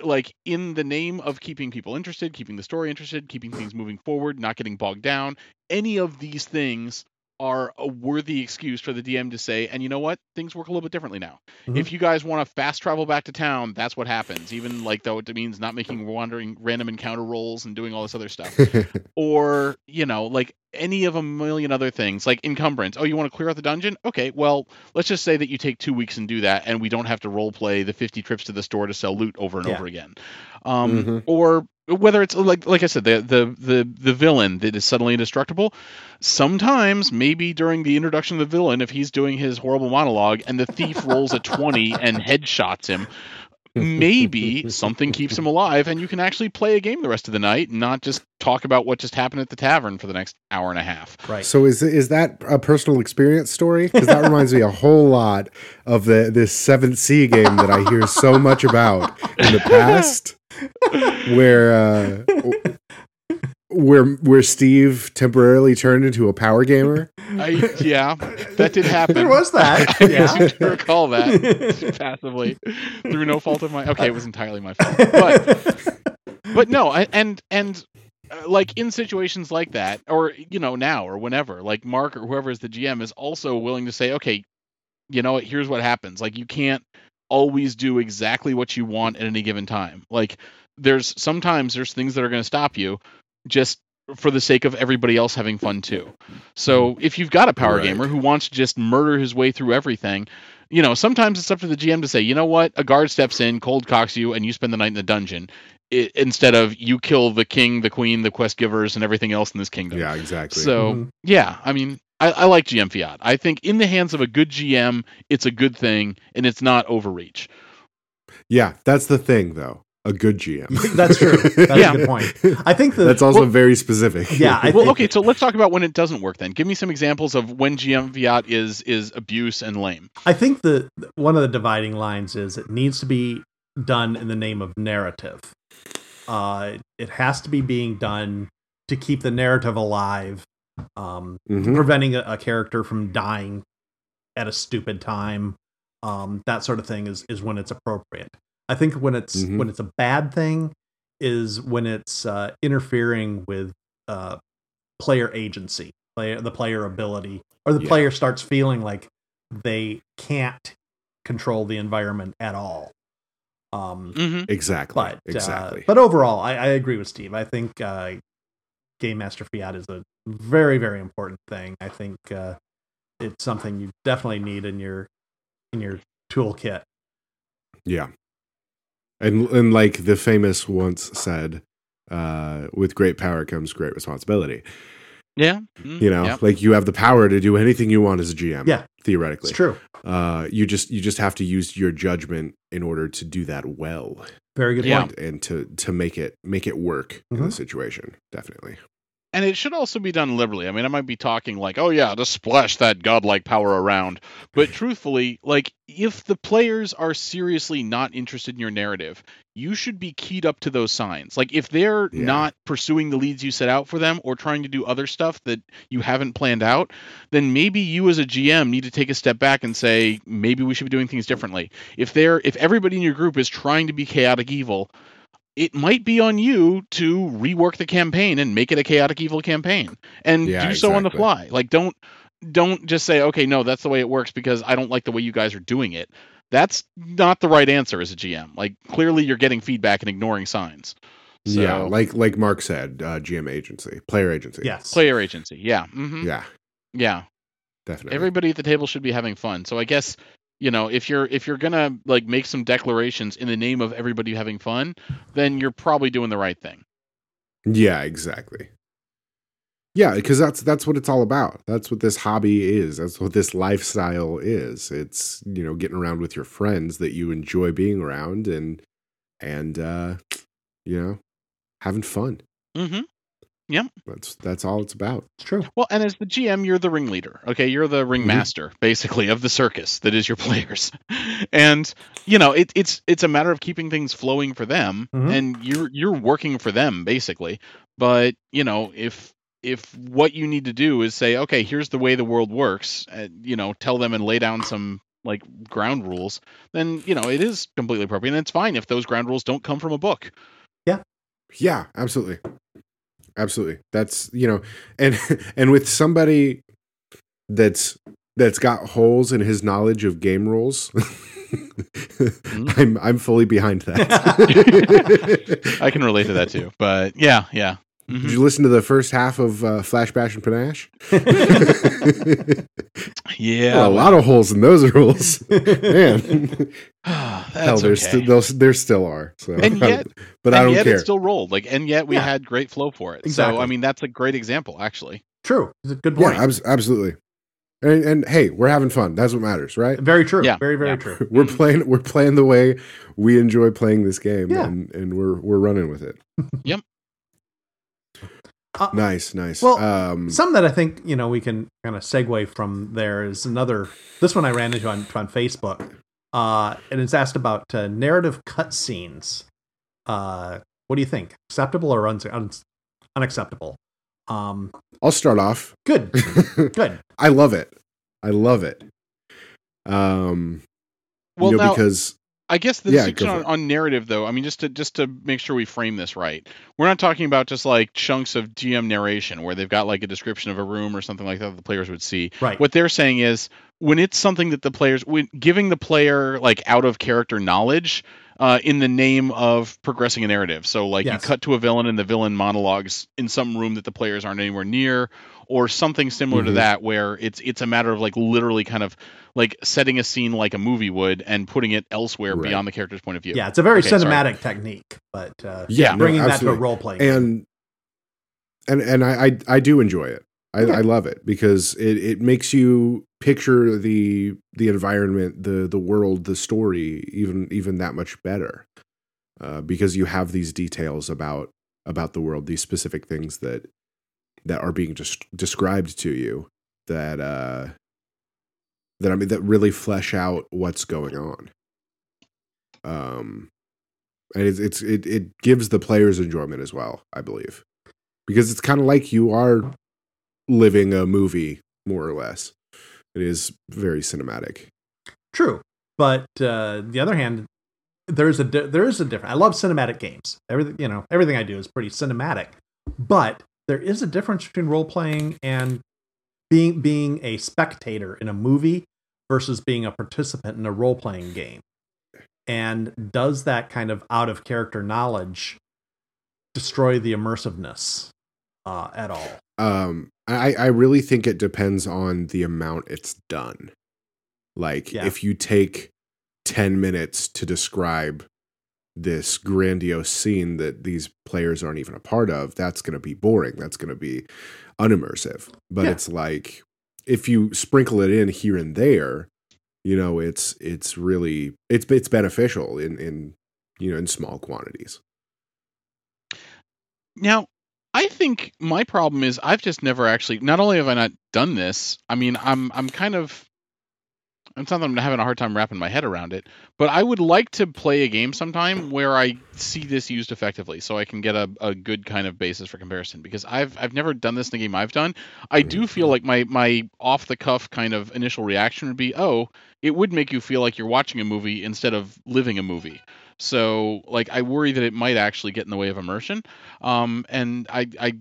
like in the name of keeping people interested, keeping the story interested, keeping things moving forward, not getting bogged down. Any of these things are a worthy excuse for the DM to say, and you know what? Things work a little bit differently now. Mhm. If you guys want to fast travel back to town, that's what happens. Even like though it means not making wandering random encounter rolls and doing all this other stuff or you know like any of a million other things like encumbrance oh you want to clear out the dungeon okay well let's just say that you take two weeks and do that and we don't have to role play the 50 trips to the store to sell loot over and Yeah. over again um, Mhm. or whether it's like like i said the, the the the villain that is suddenly indestructible sometimes maybe during the introduction of the villain if he's doing his horrible monologue and the thief rolls a 20 and headshots him maybe something keeps him alive and you can actually play a game the rest of the night and not just talk about what just happened at the tavern for the next hour and a half. right. So is is that a personal experience story? Because that reminds me a whole lot of the this Seventh Sea game that I hear so much about in the past, where uh, where where Steve temporarily turned into a power gamer. I, yeah, that did happen. there was that. I Yeah. seem to recall that passively through no fault of my. Okay, it was entirely my fault, but but no, I, and and uh, like in situations like that, or you know now or whenever, like Mark or whoever is the GM is also willing to say, okay, you know what, here's what happens. Like you can't always do exactly what you want at any given time. Like there's sometimes there's things that are going to stop you just for the sake of everybody else having fun too. So if you've got a power Right. gamer who wants to just murder his way through everything, you know, sometimes it's up to the GM to say, you know what, a guard steps in, cold cocks you, and you spend the night in the dungeon. i instead of you kill the king, the queen, the quest givers, and everything else in this kingdom. Yeah, exactly. So Mhm. yeah, I mean, I, I like GM Fiat. I think in the hands of a good GM, it's a good thing, and it's not overreach. yeah, that's the thing, though. A good GM. That's true. That's Yeah. a good point. I think the That's also well- very specific. Yeah, I well, think- okay, so let's talk about when it doesn't work. Then, give me some examples of when GM Fiat is is abuse and lame. I think the one of the dividing lines is it needs to be done in the name of narrative. Uh, it has to be being done to keep the narrative alive, um, Mhm. preventing a, a character from dying at a stupid time. Um, that sort of thing is is when it's appropriate. I think when it's Mhm. when it's a bad thing is when it's uh, interfering with uh, player agency, player the player ability, or the Yeah. player starts feeling like they can't control the environment at all. Um, Mm-hmm. Exactly. but exactly. uh, but overall, I, I agree with Steve. I think uh, Game Master Fiat is a very very important thing. I think uh, it's something you definitely need in your in your toolkit. Yeah. And and like the famous once said, uh, with great power comes great responsibility. Yeah, mm, You know, yep. like you have the power to do anything you want as a GM. Yeah. Theoretically. It's true. Uh you just you just have to use your judgment in order to do that well Very good Yeah. point. and to to make it make it work in the Mhm. situation. Definitely. And it should also be done liberally. I mean, I might be talking like, oh yeah, just splash that godlike power around, but truthfully, like if the players are seriously not interested in your narrative, you should be keyed up to those signs. Like if they're Yeah. not pursuing the leads you set out for them or trying to do other stuff that you haven't planned out, then maybe you as a GM need to take a step back and say maybe we should be doing things differently. If they're if everybody in your group is trying to be chaotic evil, it might be on you to rework the campaign and make it a chaotic evil campaign and Yeah, do so on the fly. Like don't don't just say okay, no, that's the way it works because I don't like the way you guys are doing it. That's not the right answer as a GM. Like clearly you're getting feedback and ignoring signs. So, yeah, like like Mark said, uh, GM agency, player agency. Yes. player agency. Yeah. hmm Yeah, Yeah. definitely. Everybody at the table should be having fun. So I guess you know if you're if you're gonna like make some declarations in the name of everybody having fun, then you're probably doing the right thing. Yeah, exactly. Yeah, because that's that's what it's all about. That's what this hobby is. That's what this lifestyle is. It's you know getting around with your friends that you enjoy being around and and uh, you know having fun. Mm-hmm. That's that's all it's about. It's true. Well, and as the GM, you're the ringleader. Okay, you're the ringmaster, basically, of the circus that is your players. and you know, it, it's it's a matter of keeping things flowing for them, Mhm. and you're you're working for them basically. But you know, if if what you need to do is say, okay, here's the way the world works, uh, you know, tell them and lay down some like ground rules, then you know it is completely appropriate, and it's fine if those ground rules don't come from a book. Yeah. Yeah, absolutely. Absolutely. That's, you know, and and with somebody that's that's got holes in his knowledge of game rules, mm-hmm. I'm I'm fully behind that. I can relate to that too. But yeah, yeah. Mhm. Did you listen to the first half of uh, Flash Bash and Panache? Yeah, a lot of holes in those rules, man. Hell, That's there's okay. st- those there still are. So, And yet- but I don't yet care. it still rolled. Like, and yet we Yeah. had great flow for it. Exactly. So I mean, that's a great example, actually. True. It's a good yeah, point. abs- absolutely. And, and hey, we're having fun. That's what matters, right? very true. Yeah. Very, very Yeah. true. We're playing. We're playing the way we enjoy playing this game, Yeah. and and we're we're running with it. Yep. Uh, Nice, nice. Well, um, Some that I think you know we can kind of segue from there is another. This one I ran into on on Facebook, uh, and it's asked about uh, narrative cutscenes. Uh, what do you think? Acceptable or un- un- unacceptable? Um, I'll start off. good, good. I love it. I love it. Um, Well, you know, now because I guess the Yeah, distinction on, on narrative, though, I mean, just to just to make sure we frame this right, we're not talking about just like chunks of GM narration where they've got like a description of a room or something like that that the players would see. Right. What they're saying is when it's something that the players, when giving the player like out of character knowledge uh, in the name of progressing a narrative. So like Yes. you cut to a villain and the villain monologues in some room that the players aren't anywhere near, or something similar to Mhm. that where it's it's a matter of like literally kind of like setting a scene like a movie would and putting it elsewhere Right. beyond the character's point of view. Yeah, it's a very Okay, sorry. cinematic technique, but uh, Yeah, no, bringing that to a role playing. and and and I I, I do enjoy it. I, Okay. I love it because it, it makes you picture the the environment, the the world, the story even even that much better. Uh, because you have these details about about the world, these specific things that that are being just described to you that uh that I mean that really flesh out what's going on. Um and it's, it's it it gives the players enjoyment as well, I believe. Because it's kind of like you are living a movie more or less. It is very cinematic. True, but uh, the other hand, there's a di- there is a difference. I love cinematic games. Everything you know, everything I do is pretty cinematic. But there is a difference between role playing and being being a spectator in a movie versus being a participant in a role playing game. And does that kind of out of character knowledge destroy the immersiveness uh, at all? Um I I really think it depends on the amount it's done. Like Yeah. if you take 10 minutes to describe this grandiose scene that these players aren't even a part of, that's going to be boring. That's going to be unimmersive. But Yeah. it's like if you sprinkle it in here and there, you know, it's it's really it's it's beneficial in in you know in small quantities. Now, I think my problem is I've just never actually. Not only have I not done this, I mean, I'm I'm kind of. It's not that I'm having a hard time wrapping my head around it, but I would like to play a game sometime where I see this used effectively, so I can get a, a good kind of basis for comparison. Because I've I've never done this in a game I've done. I do feel like my my off the cuff kind of initial reaction would be, oh, it would make you feel like you're watching a movie instead of living a movie. So like I worry that it might actually get in the way of immersion. Um, and I, I,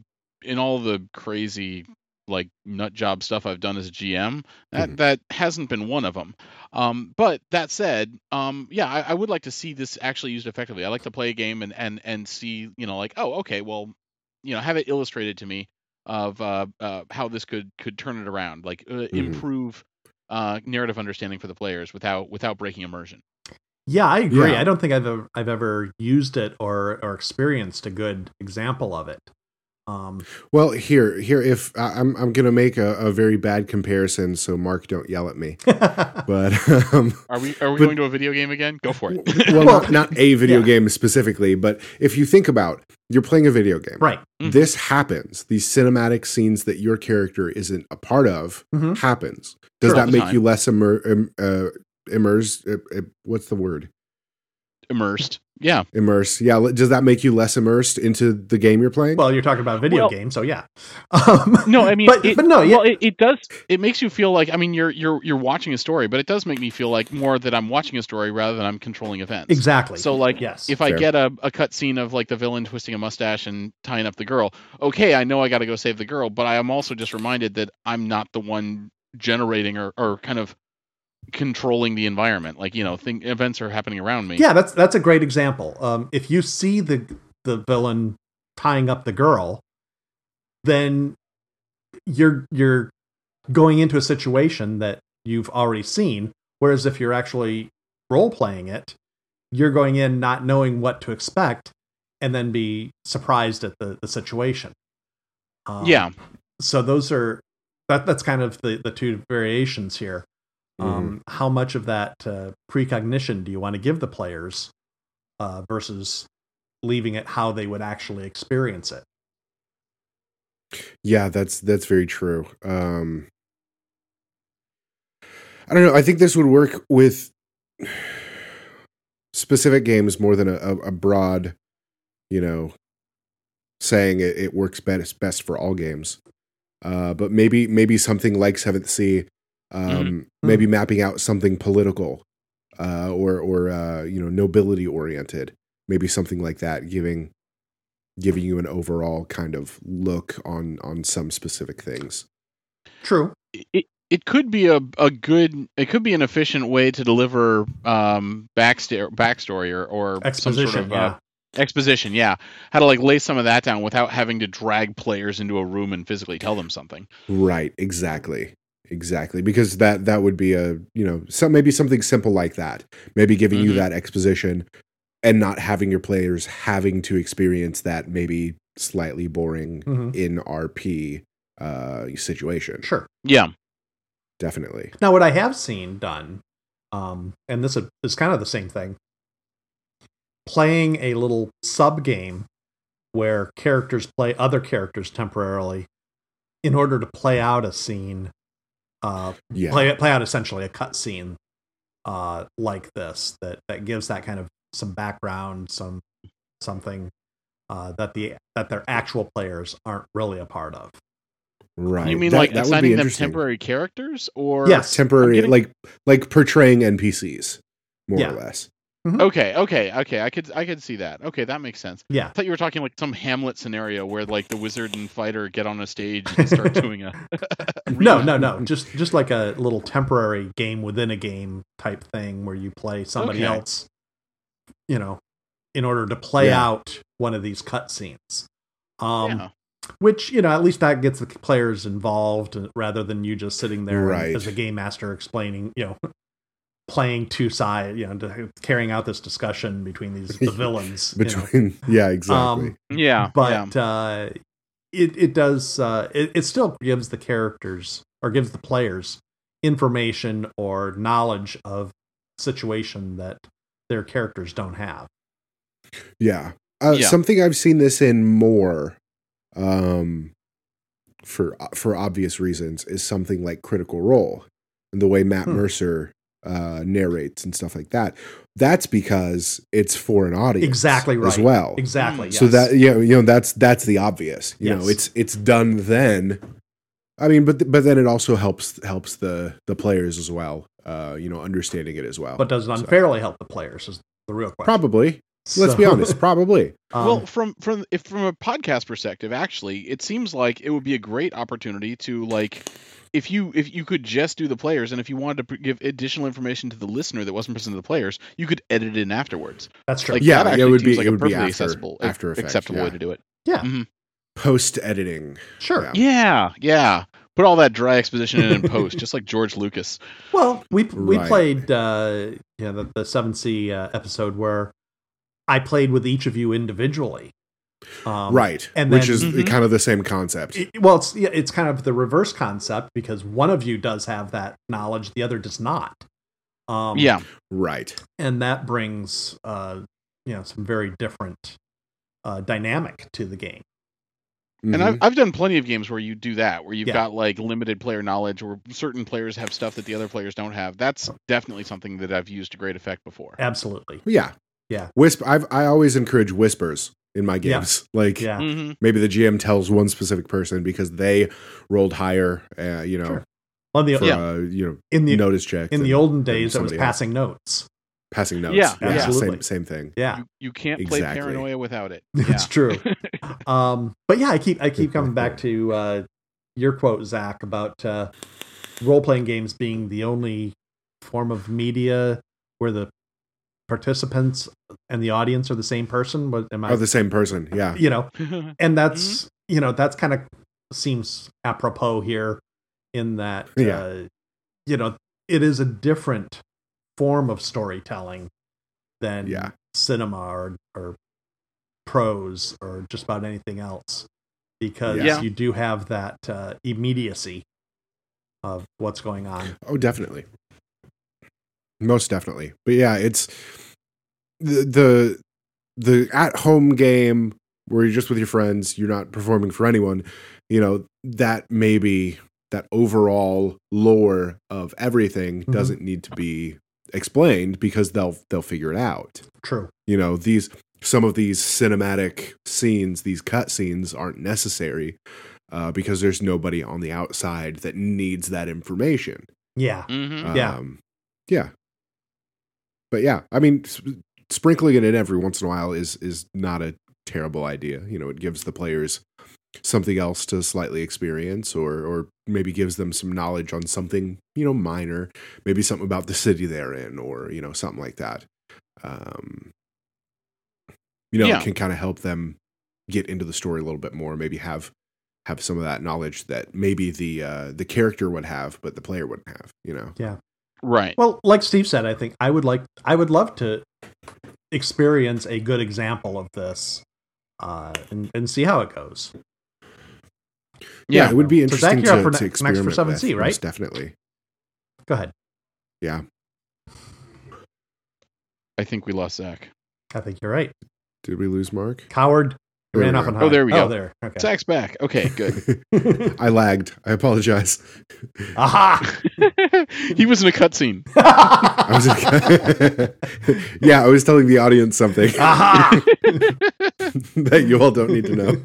in all the crazy like nut job stuff I've done as a GM, that Mhm. that hasn't been one of them. Um, but that said, um, yeah, I, I would like to see this actually used effectively. I like to play a game and and and see, you know, like, oh, okay, well, you know, have it illustrated to me of uh, uh, how this could could turn it around, like uh, improve uh, narrative understanding for the players without without breaking immersion. Yeah, I agree. Yeah. I don't think I've ever, I've ever used it or or experienced a good example of it. Um, Well, here, here, if I- I'm, I'm going to make a, a very bad comparison, so Mark, don't yell at me. But um, Are we are we But- going to a video game again? Go for it. well, Well, not, not a video yeah. game specifically, but if you think about, you're playing a video game, right. Mhm. This happens. These cinematic scenes that your character isn't a part of Mhm. happens. Does Sure, that make time. you less immer, im, uh, immersed? Uh, uh, what's the word? Immersed. Yeah. Immersed. Yeah. Does that make you less immersed into the game you're playing? Well, you're talking about a video Well- game, so yeah. Um, No, I mean, but, it, but no, yeah, well, it, it does. It makes you feel like I mean, you're you're you're watching a story, but it does make me feel like more that I'm watching a story rather than I'm controlling events. exactly. So, like, yes, If I get a, a cut scene of like the villain twisting a mustache and tying up the girl, okay, I know I got to go save the girl, but I am also just reminded that I'm not the one generating or, or kind of controlling the environment. Like you know, thing events are happening around me. yeah, that's that's a great example. Um, if you see the the villain tying up the girl, then you're you're going into a situation that you've already seen. Whereas if you're actually role playing it, you're going in not knowing what to expect, and then be surprised at the the situation. Um, Yeah. So those are that that's kind of the the two variations here. Um, How much of that uh, precognition do you want to give the players uh, versus leaving it how they would actually experience it? Yeah, that's that's very true. Um I don't know. I think this would work with specific games more than a, a, a broad, you know, saying it, it works best best for all games. Uh, but maybe maybe something like Seventh Sea, um, maybe mapping out something political, uh, or or uh, you know nobility oriented, maybe something like that, giving giving you an overall kind of look on on some specific things. True. it it could be a, a good it could be an efficient way to deliver um backstory backstory or, or some Exposition. sort of yeah. uh, exposition yeah how to like lay some of that down without having to drag players into a room and physically tell them something Right, exactly. Exactly. Because that that would be a, you know, some maybe something simple like that. Maybe giving you Mhm. that exposition and not having your players having to experience that maybe slightly boring Mhm. in RP uh situation. Sure. yeah Definitely. Now, what I have seen done, um, and this is, is kind of the same thing, playing a little sub game where characters play other characters temporarily in order to play out a scene, uh, Yeah. play play out essentially a cut scene uh, like this that that gives that kind of some background, some something uh, that the that their actual players aren't really a part of. Right. you mean That- like that assigning them temporary characters or Yes. temporary getting- like like portraying NPCs more Yeah. or less. Okay okay okay i could i could see that okay that makes sense Yeah, i thought you were talking like some hamlet scenario where like the wizard and fighter get on a stage and start doing a no no no just just like a little temporary game within a game type thing where you play somebody Okay. else you know in order to play Yeah. out one of these cutscenes um yeah. which you know at least that gets the players involved uh, rather than you just sitting there Right. as a game master explaining you know playing two sides you know carrying out this discussion between these the villains you know. Between yeah, exactly. Um, yeah yeah but uh, it it does uh, it, it still gives the characters or gives the players information or knowledge of situation that their characters don't have. Yeah. Uh, Yeah. Something I've seen this in more, um, for for obvious reasons, is something like Critical Role and the way Matt Hmm. Mercer uh, narrates and stuff like that. That's because it's for an audience, Exactly right. as well. Exactly. Yes. So that you know, you know that's that's the obvious. You know, it's it's done then. I mean, but but then it also helps helps the the players as well. Uh, you know, understanding it as well. but does it So- unfairly help the players is the real question. probably. Let's be honest. Probably. um, well, from from if from a podcast perspective, actually, it seems like it would be a great opportunity to like, if you if you could just do the players, and if you wanted to give additional information to the listener that wasn't present to the players, you could edit it in afterwards. that's true. Like Yeah, that it would be- like it a would be perfectly after- accessible, after effects, acceptable way to do it. yeah, Mhm. Post editing. sure. Yeah. Yeah, yeah. Put all that dry exposition in in post, just like George Lucas. Well, we we Right. played uh, you know the, the Seventh Sea uh, episode where I played with each of you individually, Um, right. and which then- is Mhm. kind of the same concept. it- well, it's it's kind of the reverse concept because one of you does have that knowledge, the other does not. Um, yeah. right. and that brings uh, you know some very different uh, dynamic to the game. And Mhm. I've, I've done plenty of games where you do that, where you've Yeah. got like limited player knowledge, or certain players have stuff that the other players don't have. That's definitely something that I've used to great effect before. Absolutely, yeah. Yeah. Whisper. I've, I always encourage whispers in my Yeah. games. Like yeah, hmm maybe the GM tells one specific person because they rolled higher, uh, you know, Sure. Well, the, for Yeah. uh, you know in the notice check. in the olden days, it was somebody else. passing notes. passing notes. Yeah, absolutely. Same, same thing. Yeah, You, you can't play paranoia without it. it's true. um, but yeah, I keep I keep coming back to uh, your quote, Zach, about uh, role playing games being the only form of media where the participants and the audience are the same person. What am I? Oh, the same person. Yeah. you know, and that's Mm-hmm. you know that's kind of seems apropos here in that Yeah. uh, you know it is a different form of storytelling than Yeah. cinema or or prose or just about anything else because Yeah. you do have that uh, immediacy of what's going on Oh, definitely. Most definitely. But yeah, it's the the the at home game where you're just with your friends, you're not performing for anyone, you know, that maybe that overall lore of everything Mhm. doesn't need to be explained because they'll they'll figure it out. true You know, these some of these cinematic scenes, these cut scenes aren't necessary uh, because there's nobody on the outside that needs that information. yeah hmm Yeah. Um, yeah. But yeah, I mean, sprinkling it in every once in a while is is not a terrible idea. You know, it gives the players something else to slightly experience, or or maybe gives them some knowledge on something you know minor, maybe something about the city they're in, or you know something like that. Um, you know, Yeah. it can kind of help them get into the story a little bit more. Maybe have have some of that knowledge that maybe the uh, the character would have, but the player wouldn't have. You know. Right. Well, like Steve said, I think I would like I would love to experience a good example of this uh, and, and see how it goes. Yeah, Yeah. it would be So, Zach, interesting you're up to, for to next- next for experiment Seventh Sea, with, right? most definitely. Go ahead. Yeah. I think we lost Zach. I think you're right. Did we lose Mark? Coward There ran we off go. and Oh, there we Oh, go. there. Okay. Zach's back. Okay, good. I lagged. I apologize. Aha! he was in a cutscene. I was yeah, I was telling the audience something Aha! that you all don't need to know.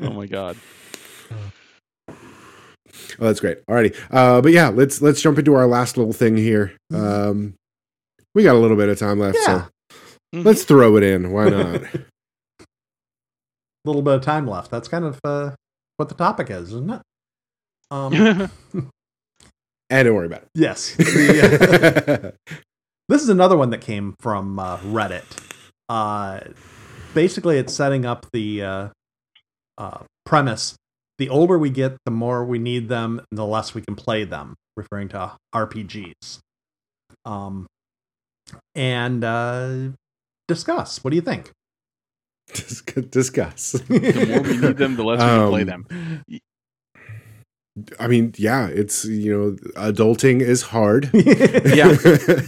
Oh my god. Oh, that's great. Alrighty. Uh, but yeah, let's let's jump into our last little thing here. Um, we got a little bit of time left, Yeah. so let's throw it in. Why not? Little bit of time left. That's kind of uh, what the topic is, isn't it? Um, and don't worry about it. yes. The, uh, this is another one that came from uh, Reddit. Uh, basically, it's setting up the uh, uh, premise: the older we get, the more we need them, and the less we can play them. Referring to RPGs. Um, and uh, discuss. What do you think? Dis- Discuss. the more we need them, the less we can play Um, them. I mean, yeah, it's you know, adulting is hard. Yeah.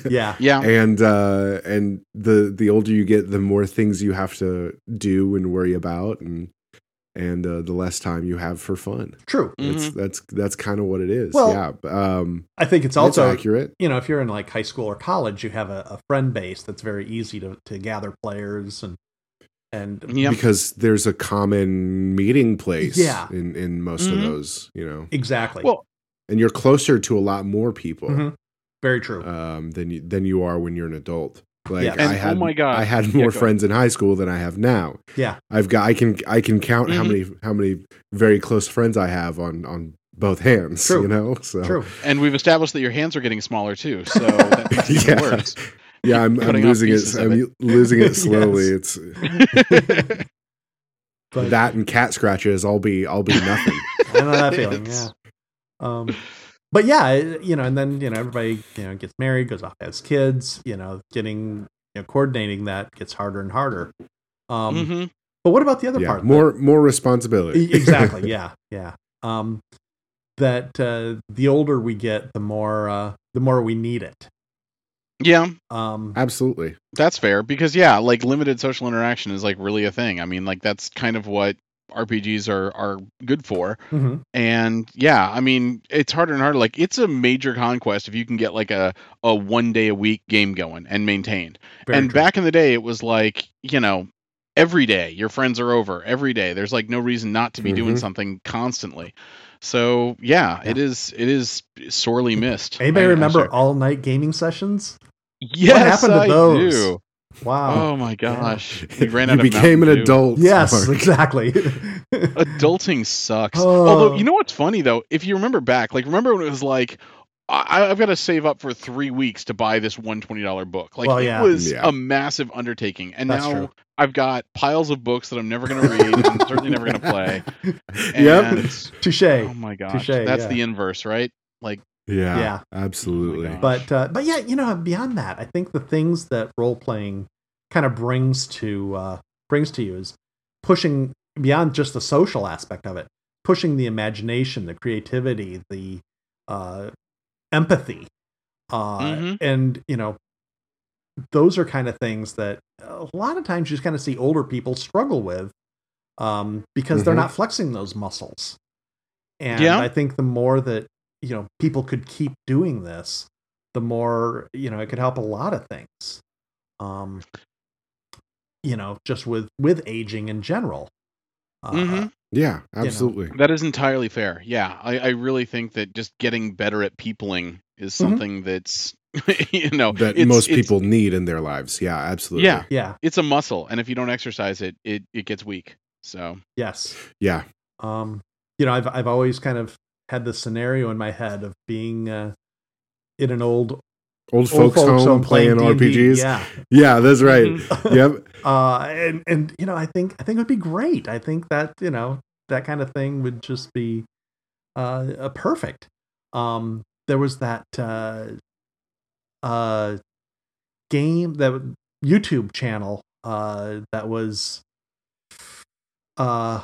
yeah. Yeah. and uh and the the older you get the more things you have to do and worry about and and uh, the less time you have for fun True. that's that's that's kind of what it is Well, yeah um I think it's also also accurate you know, if you're in like high school or college, you have a, a friend base that's very easy to, to gather players and and Yep. because there's a common meeting place Yeah. in in most Mhm. of those you know exactly. Well, and you're closer to a lot more people Mhm. very true. um than you than you are when you're an adult like Yes. I And, oh had my God. I had more go friends in high school than I have now yeah. I've got I can I can count how Mhm. many how many very close friends I have on on both hands. True. You know, so True. and we've established that your hands are getting smaller too, so that makes it Yeah. worse. Yeah, I'm, I'm losing it. I'm losing it slowly. It's But that and cat scratches. I'll be I'll be nothing. I know that feeling. Yeah. Um, but yeah, you know, and then you know everybody you know gets married, goes off, has kids. You know, getting you know coordinating that gets harder and harder. Um, Mhm. But what about the other yeah, part? more more responsibility. Exactly. Yeah. Yeah. Um, that uh, the older we get, the more uh, the more we need it. Yeah, Um, Absolutely. that's fair because yeah, like limited social interaction is like really a thing. I mean, like that's kind of what RPGs are are good for. mhm. And yeah, I mean, it's harder and harder. Like it's a major conquest if you can get like a a one day a week game going and maintained. Very and true. back in the day, it was like you know every day your friends are over every day. There's like no reason not to be doing Mhm. something constantly. So yeah, it is it is sorely missed. Anybody I- I remember share- all night gaming sessions? Yes, happened to I those? do. Wow. Oh my gosh, we ran you out of became an Mountain adult. yes, Mark. exactly. Adulting sucks. Oh. Although you know what's funny though, if you remember back, like remember when it was like. I, I've got to save up for three weeks to buy this one twenty dollar book. Like Well, yeah. it was Yeah. a massive undertaking, and That's now true. I've got piles of books that I'm never going to read and certainly never going to play. Yep. And, Touche. Oh my gosh, Touche, that's yeah. the inverse, right? Like, Yeah. Yeah. Absolutely. Oh but uh, but yeah, you know, beyond that, I think the things that role playing kind of brings to uh, brings to you is pushing beyond just the social aspect of it, pushing the imagination, the creativity, the uh, empathy, uh, Mhm. and you know, those are kind of things that a lot of times you just kind of see older people struggle with um, because they're Mhm. not flexing those muscles. And Yeah. I think the more that you know people could keep doing this, the more you know it could help a lot of things. Um, you know, just with with aging in general. Uh, Mhm. yeah. Absolutely. that is entirely fair. Yeah, I, I really think that just getting better at peopling is Mhm. something that's, you know, that it's- most it's- people need in their lives. Yeah. Absolutely. Yeah. Yeah. It's a muscle, and if you don't exercise it, it it gets weak. So Yes. Yeah. Um, you know, I've I've always kind of had this scenario in my head of being uh, in an old Old old folks, home playing, D&D. RPGs. Yeah. Yeah, that's right. Mhm. yep. uh and and you know i think i think it would be great i think that you know that kind of thing would just be uh, uh perfect um there was that uh uh game that youtube channel uh that was uh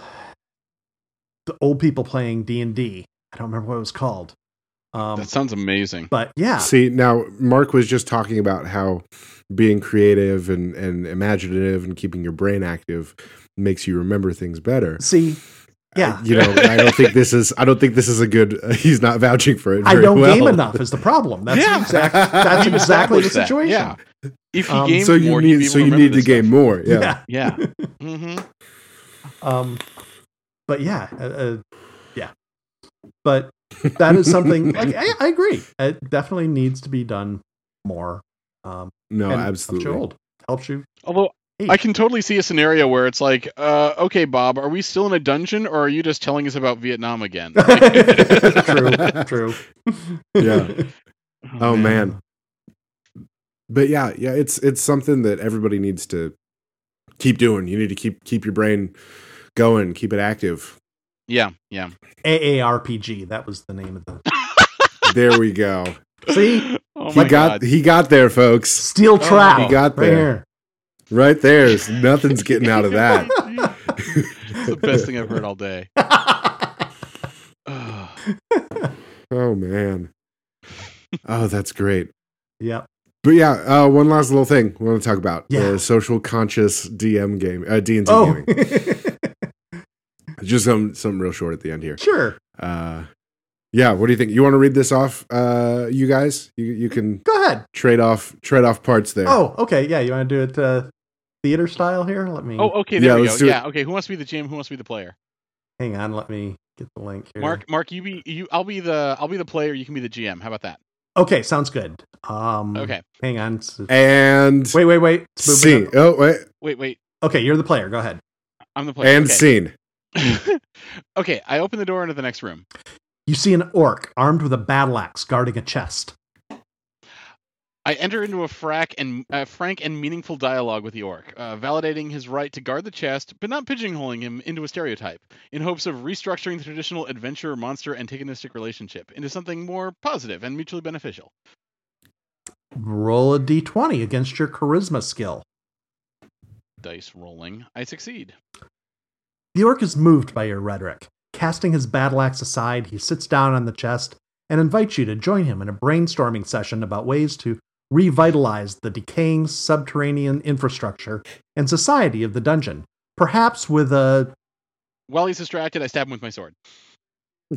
the old people playing d&d i don't remember what it was called um that sounds amazing. but yeah See, now Mark was just talking about how being creative and, and imaginative and keeping your brain active makes you remember things better. see yeah I- you know, I don't think this is. I don't think this is a good. he's not vouching for it. I don't well. game enough is the problem. That's Yeah. exact, that's exactly the established that, situation. yeah. If you Um, game So you more, you'd be need. able So you need to game stuff. more. Yeah. Yeah. mm-hmm Um, but yeah, uh, uh, yeah. But that is something like I, I agree. It definitely needs to be done more. Um, No, and absolutely. Helps you old. Helps you. Although age. I can totally see a scenario where it's like, uh, okay, Bob, are we still in a dungeon, or are you just telling us about Vietnam again? true. True. Yeah. Oh man. But yeah, yeah, it's it's something that everybody needs to keep doing. You need to keep keep your brain going, keep it active. Yeah, yeah. AARPG. That was the name of the. There we go. See, Oh he got god. he got there, folks. steel trap. he got right there. Right there's nothing's getting out of that. it's the best thing I've heard all day. Oh man. Oh, that's great. yep. But yeah, uh, one last little thing we want to talk about Yeah. the social conscious DM game, uh, D and D Oh, gaming. Just some something real short at the end here. sure. Uh, yeah, what do you think? You want to read this off, uh, you guys? You you can Go ahead. trade off trade off parts there. Oh, okay. Yeah, you want to do it uh, theater style here? Let me. Oh, okay, Yeah, there we go. do it. Yeah, okay. Who wants to be the GM? Who wants to be the player? hang on. Let me get the link here. Mark, Mark, you be you. I'll be the I'll be the player. You can be the GM. How about that? Okay, sounds good. Um, Okay. Hang on. And Wait, wait, wait. It's scene. Oh wait, Wait, wait. Okay, you're the player. Go ahead. I'm the player. and okay. scene. okay, I open the door into the next room. You see an orc armed with a battle axe guarding a chest. I enter into a frack and uh, frank and meaningful dialogue with the orc, uh, validating his right to guard the chest, but not pigeonholing him into a stereotype, in hopes of restructuring the traditional adventure monster antagonistic relationship into something more positive and mutually beneficial. Roll a d20 against your charisma skill. dice rolling, I succeed. The orc is moved by your rhetoric. Casting his battle axe aside, he sits down on the chest and invites you to join him in a brainstorming session about ways to revitalize the decaying subterranean infrastructure and society of the dungeon, perhaps with a. While he's distracted, I stab him with my sword.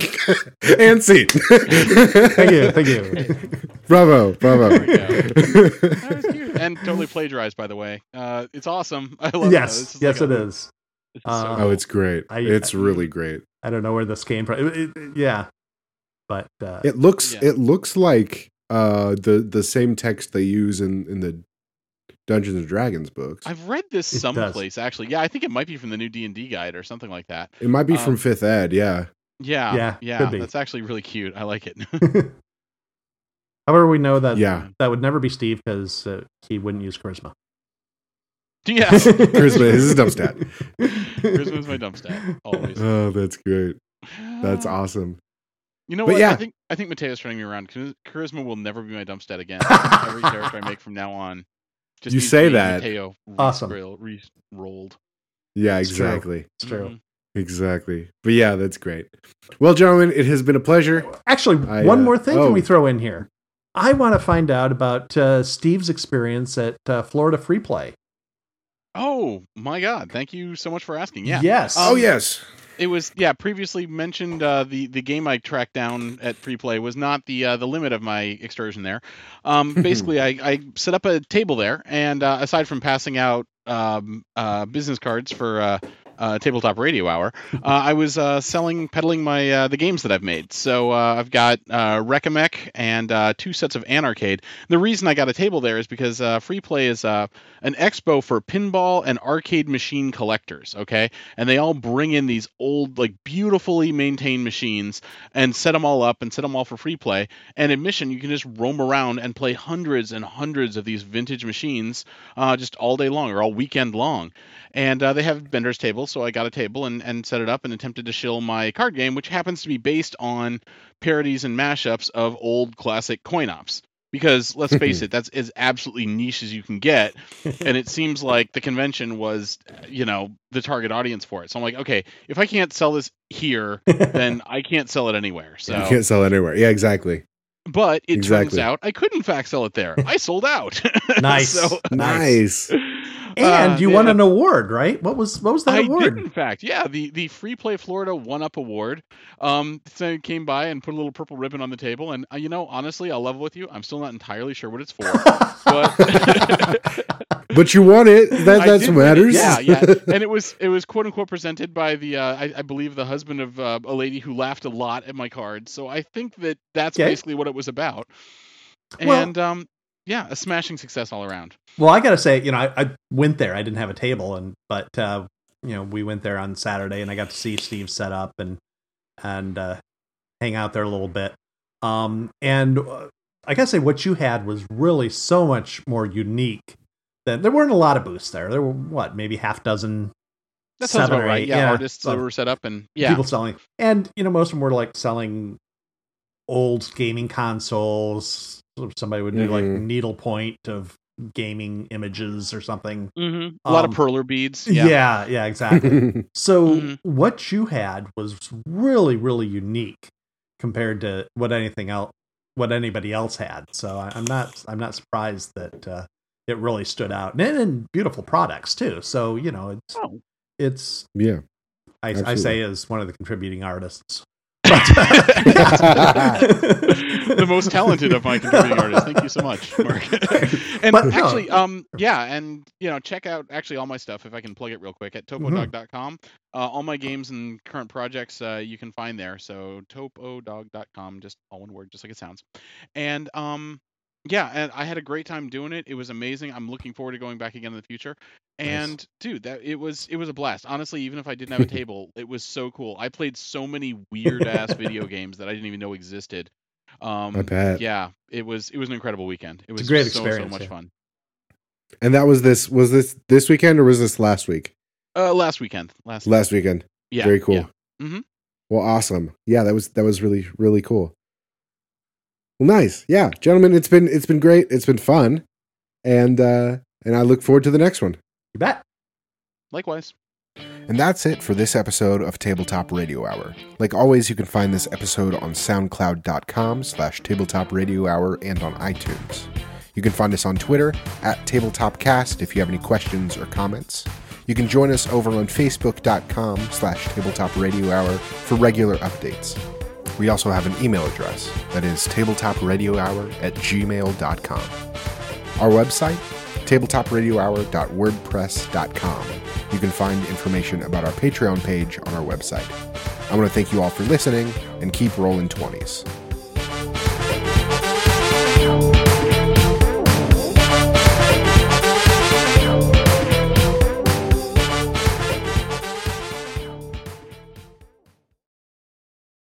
and scene. Thank you, thank you. bravo, bravo. That was cute. And totally plagiarized, by the way. Uh, it's awesome. I love yes, This yes, like it a- is. This so Uh, oh, it's great. I- it's I- really great. I don't know where this came from. It- it- yeah, but uh, It looks Yeah. it looks like uh the the same text they use in in the Dungeons and Dragons books. I've read this It does. someplace actually. Yeah, I think it might be from the new D and D guide or something like that. it might be um, from Fifth Ed, yeah. Yeah, Yeah, yeah. could be. That's actually really cute. I like it. however, we know that Yeah. that would never be Steve because uh, he wouldn't use charisma. Yeah, Charisma is his dump stat. Charisma's my dump stat always. Oh, that's great. That's awesome. You know But what? yeah. I think I think Mateo's turning me around. Charisma will never be my dump stat again. Every character I make from now on. Just You say that. Mateo Awesome. roll- re-rolled. Yeah, It's true. exactly. It's true. Mhm. Exactly. But yeah, that's great. Well, gentlemen, it has been a pleasure. Actually, I, one uh, more thing oh. can we throw in here? I want to find out about uh, Steve's experience at uh, Florida Free Play. Oh my God! Thank you so much for asking. Yeah. Yes. oh Um, yes. It was yeah previously mentioned uh, the the game I tracked down at Free Play was not the uh, the limit of my excursion there. Um, basically, I, I set up a table there, and uh, aside from passing out um, uh, business cards for uh, tabletop radio hour, uh, I was uh, selling peddling my uh, the games that I've made. So uh, I've got uh, and uh, two sets of Anarcade. The reason I got a table there is because Free Play is an expo for pinball and arcade machine collectors. Okay, and they all bring in these old, like beautifully maintained machines and set them all up and set them all for free play. And admission, you can just roam around and play hundreds and hundreds of these vintage machines just all day long or all weekend long. And they have vendors tables, so I got a table and, and set it up and attempted to shill my card game, which happens to be based on parodies and mashups of old classic coin ops. Because let's face it, that's as absolutely niche as you can get and it seems like the convention was you know the target audience for it so i'm like okay if i can't sell this here then i can't sell it anywhere so You can't sell it anywhere. Yeah, exactly. but it turns out i could in fact sell it there i sold out Nice. so, Nice. And uh, you yeah. won an award, right? What was what was that I award? did, in fact. Yeah, the the Free Play Florida One Up Award. Um, so I came by and put a little purple ribbon on the table, and uh, you know, honestly, I'll level with you. I'm still not entirely sure what it's for, but But you won it. That I that's did it. matters. Yeah, yeah. And it was it was quote unquote presented by the uh, I, I believe the husband of uh, a lady who laughed a lot at my cards. So I think that that's Okay. basically what it was about. Well- And um, yeah, a smashing success all around. Well, I got to say, you know, I, I went there. I didn't have a table, and but uh, you know, we went there on Saturday, and I got to see Steve set up and and uh, hang out there a little bit. Um, and uh, I got to say, what you had was really so much more unique. Than there weren't a lot of booths there. There were what, maybe half dozen. That sounds about right. eight, Yeah, artists that were set up and yeah. people selling, and you know, most of them were like selling old gaming consoles. Somebody would do like Mhm. needlepoint of gaming images or something. hmm A lot of Um, perler beads. Yeah, Yeah. yeah, exactly. so Mhm. what you had was really, really unique compared to what anything else, what anybody else had. So I, I'm not, I'm not surprised that uh, it really stood out, and, and beautiful products too. So you know, it's, Oh. it's, yeah. I, I say as one of the contributing artists. the most talented of my contributing artists. Thank you so much, Mark. and But, no. actually, um, yeah, and you know, check out actually all my stuff if I can plug it real quick at topodog.com. Uh, all my games and current projects uh, you can find there. So topodog.com, just all one word, just like it sounds. And um, yeah, and I had a great time doing it. It was amazing. I'm looking forward to going back again in the future. And dude, that it was it was a blast. Honestly, even if I didn't have a table, it was so cool. I played so many weird ass video games that I didn't even know existed. Um, I bet. Yeah, it was it was an incredible weekend. It It's a great so, experience, So much yeah. fun. And that was this was this this weekend or was this last week? Uh, last weekend. Last. Last weekend. yeah. Very cool. yeah. Mhm. Well, awesome. Yeah, that was that was really really cool. Well, nice. Yeah, gentlemen, it's been it's been great. It's been fun, and uh and I look forward to the next one. You bet. Likewise. And that's it for this episode of Tabletop Radio Hour. Like always, you can find this episode on soundcloud.com slash tabletop radio hour and on iTunes. You can find us on Twitter at tabletopcast if you have any questions or comments. You can join us over on facebook.com slash tabletop radio hour for regular updates. We also have an email address that is tabletopradiohour at gmail.com. Our website, tabletopradiohour.wordpress.com. You can find information about our Patreon page on our website. I want to thank you all for listening and keep rolling 20s.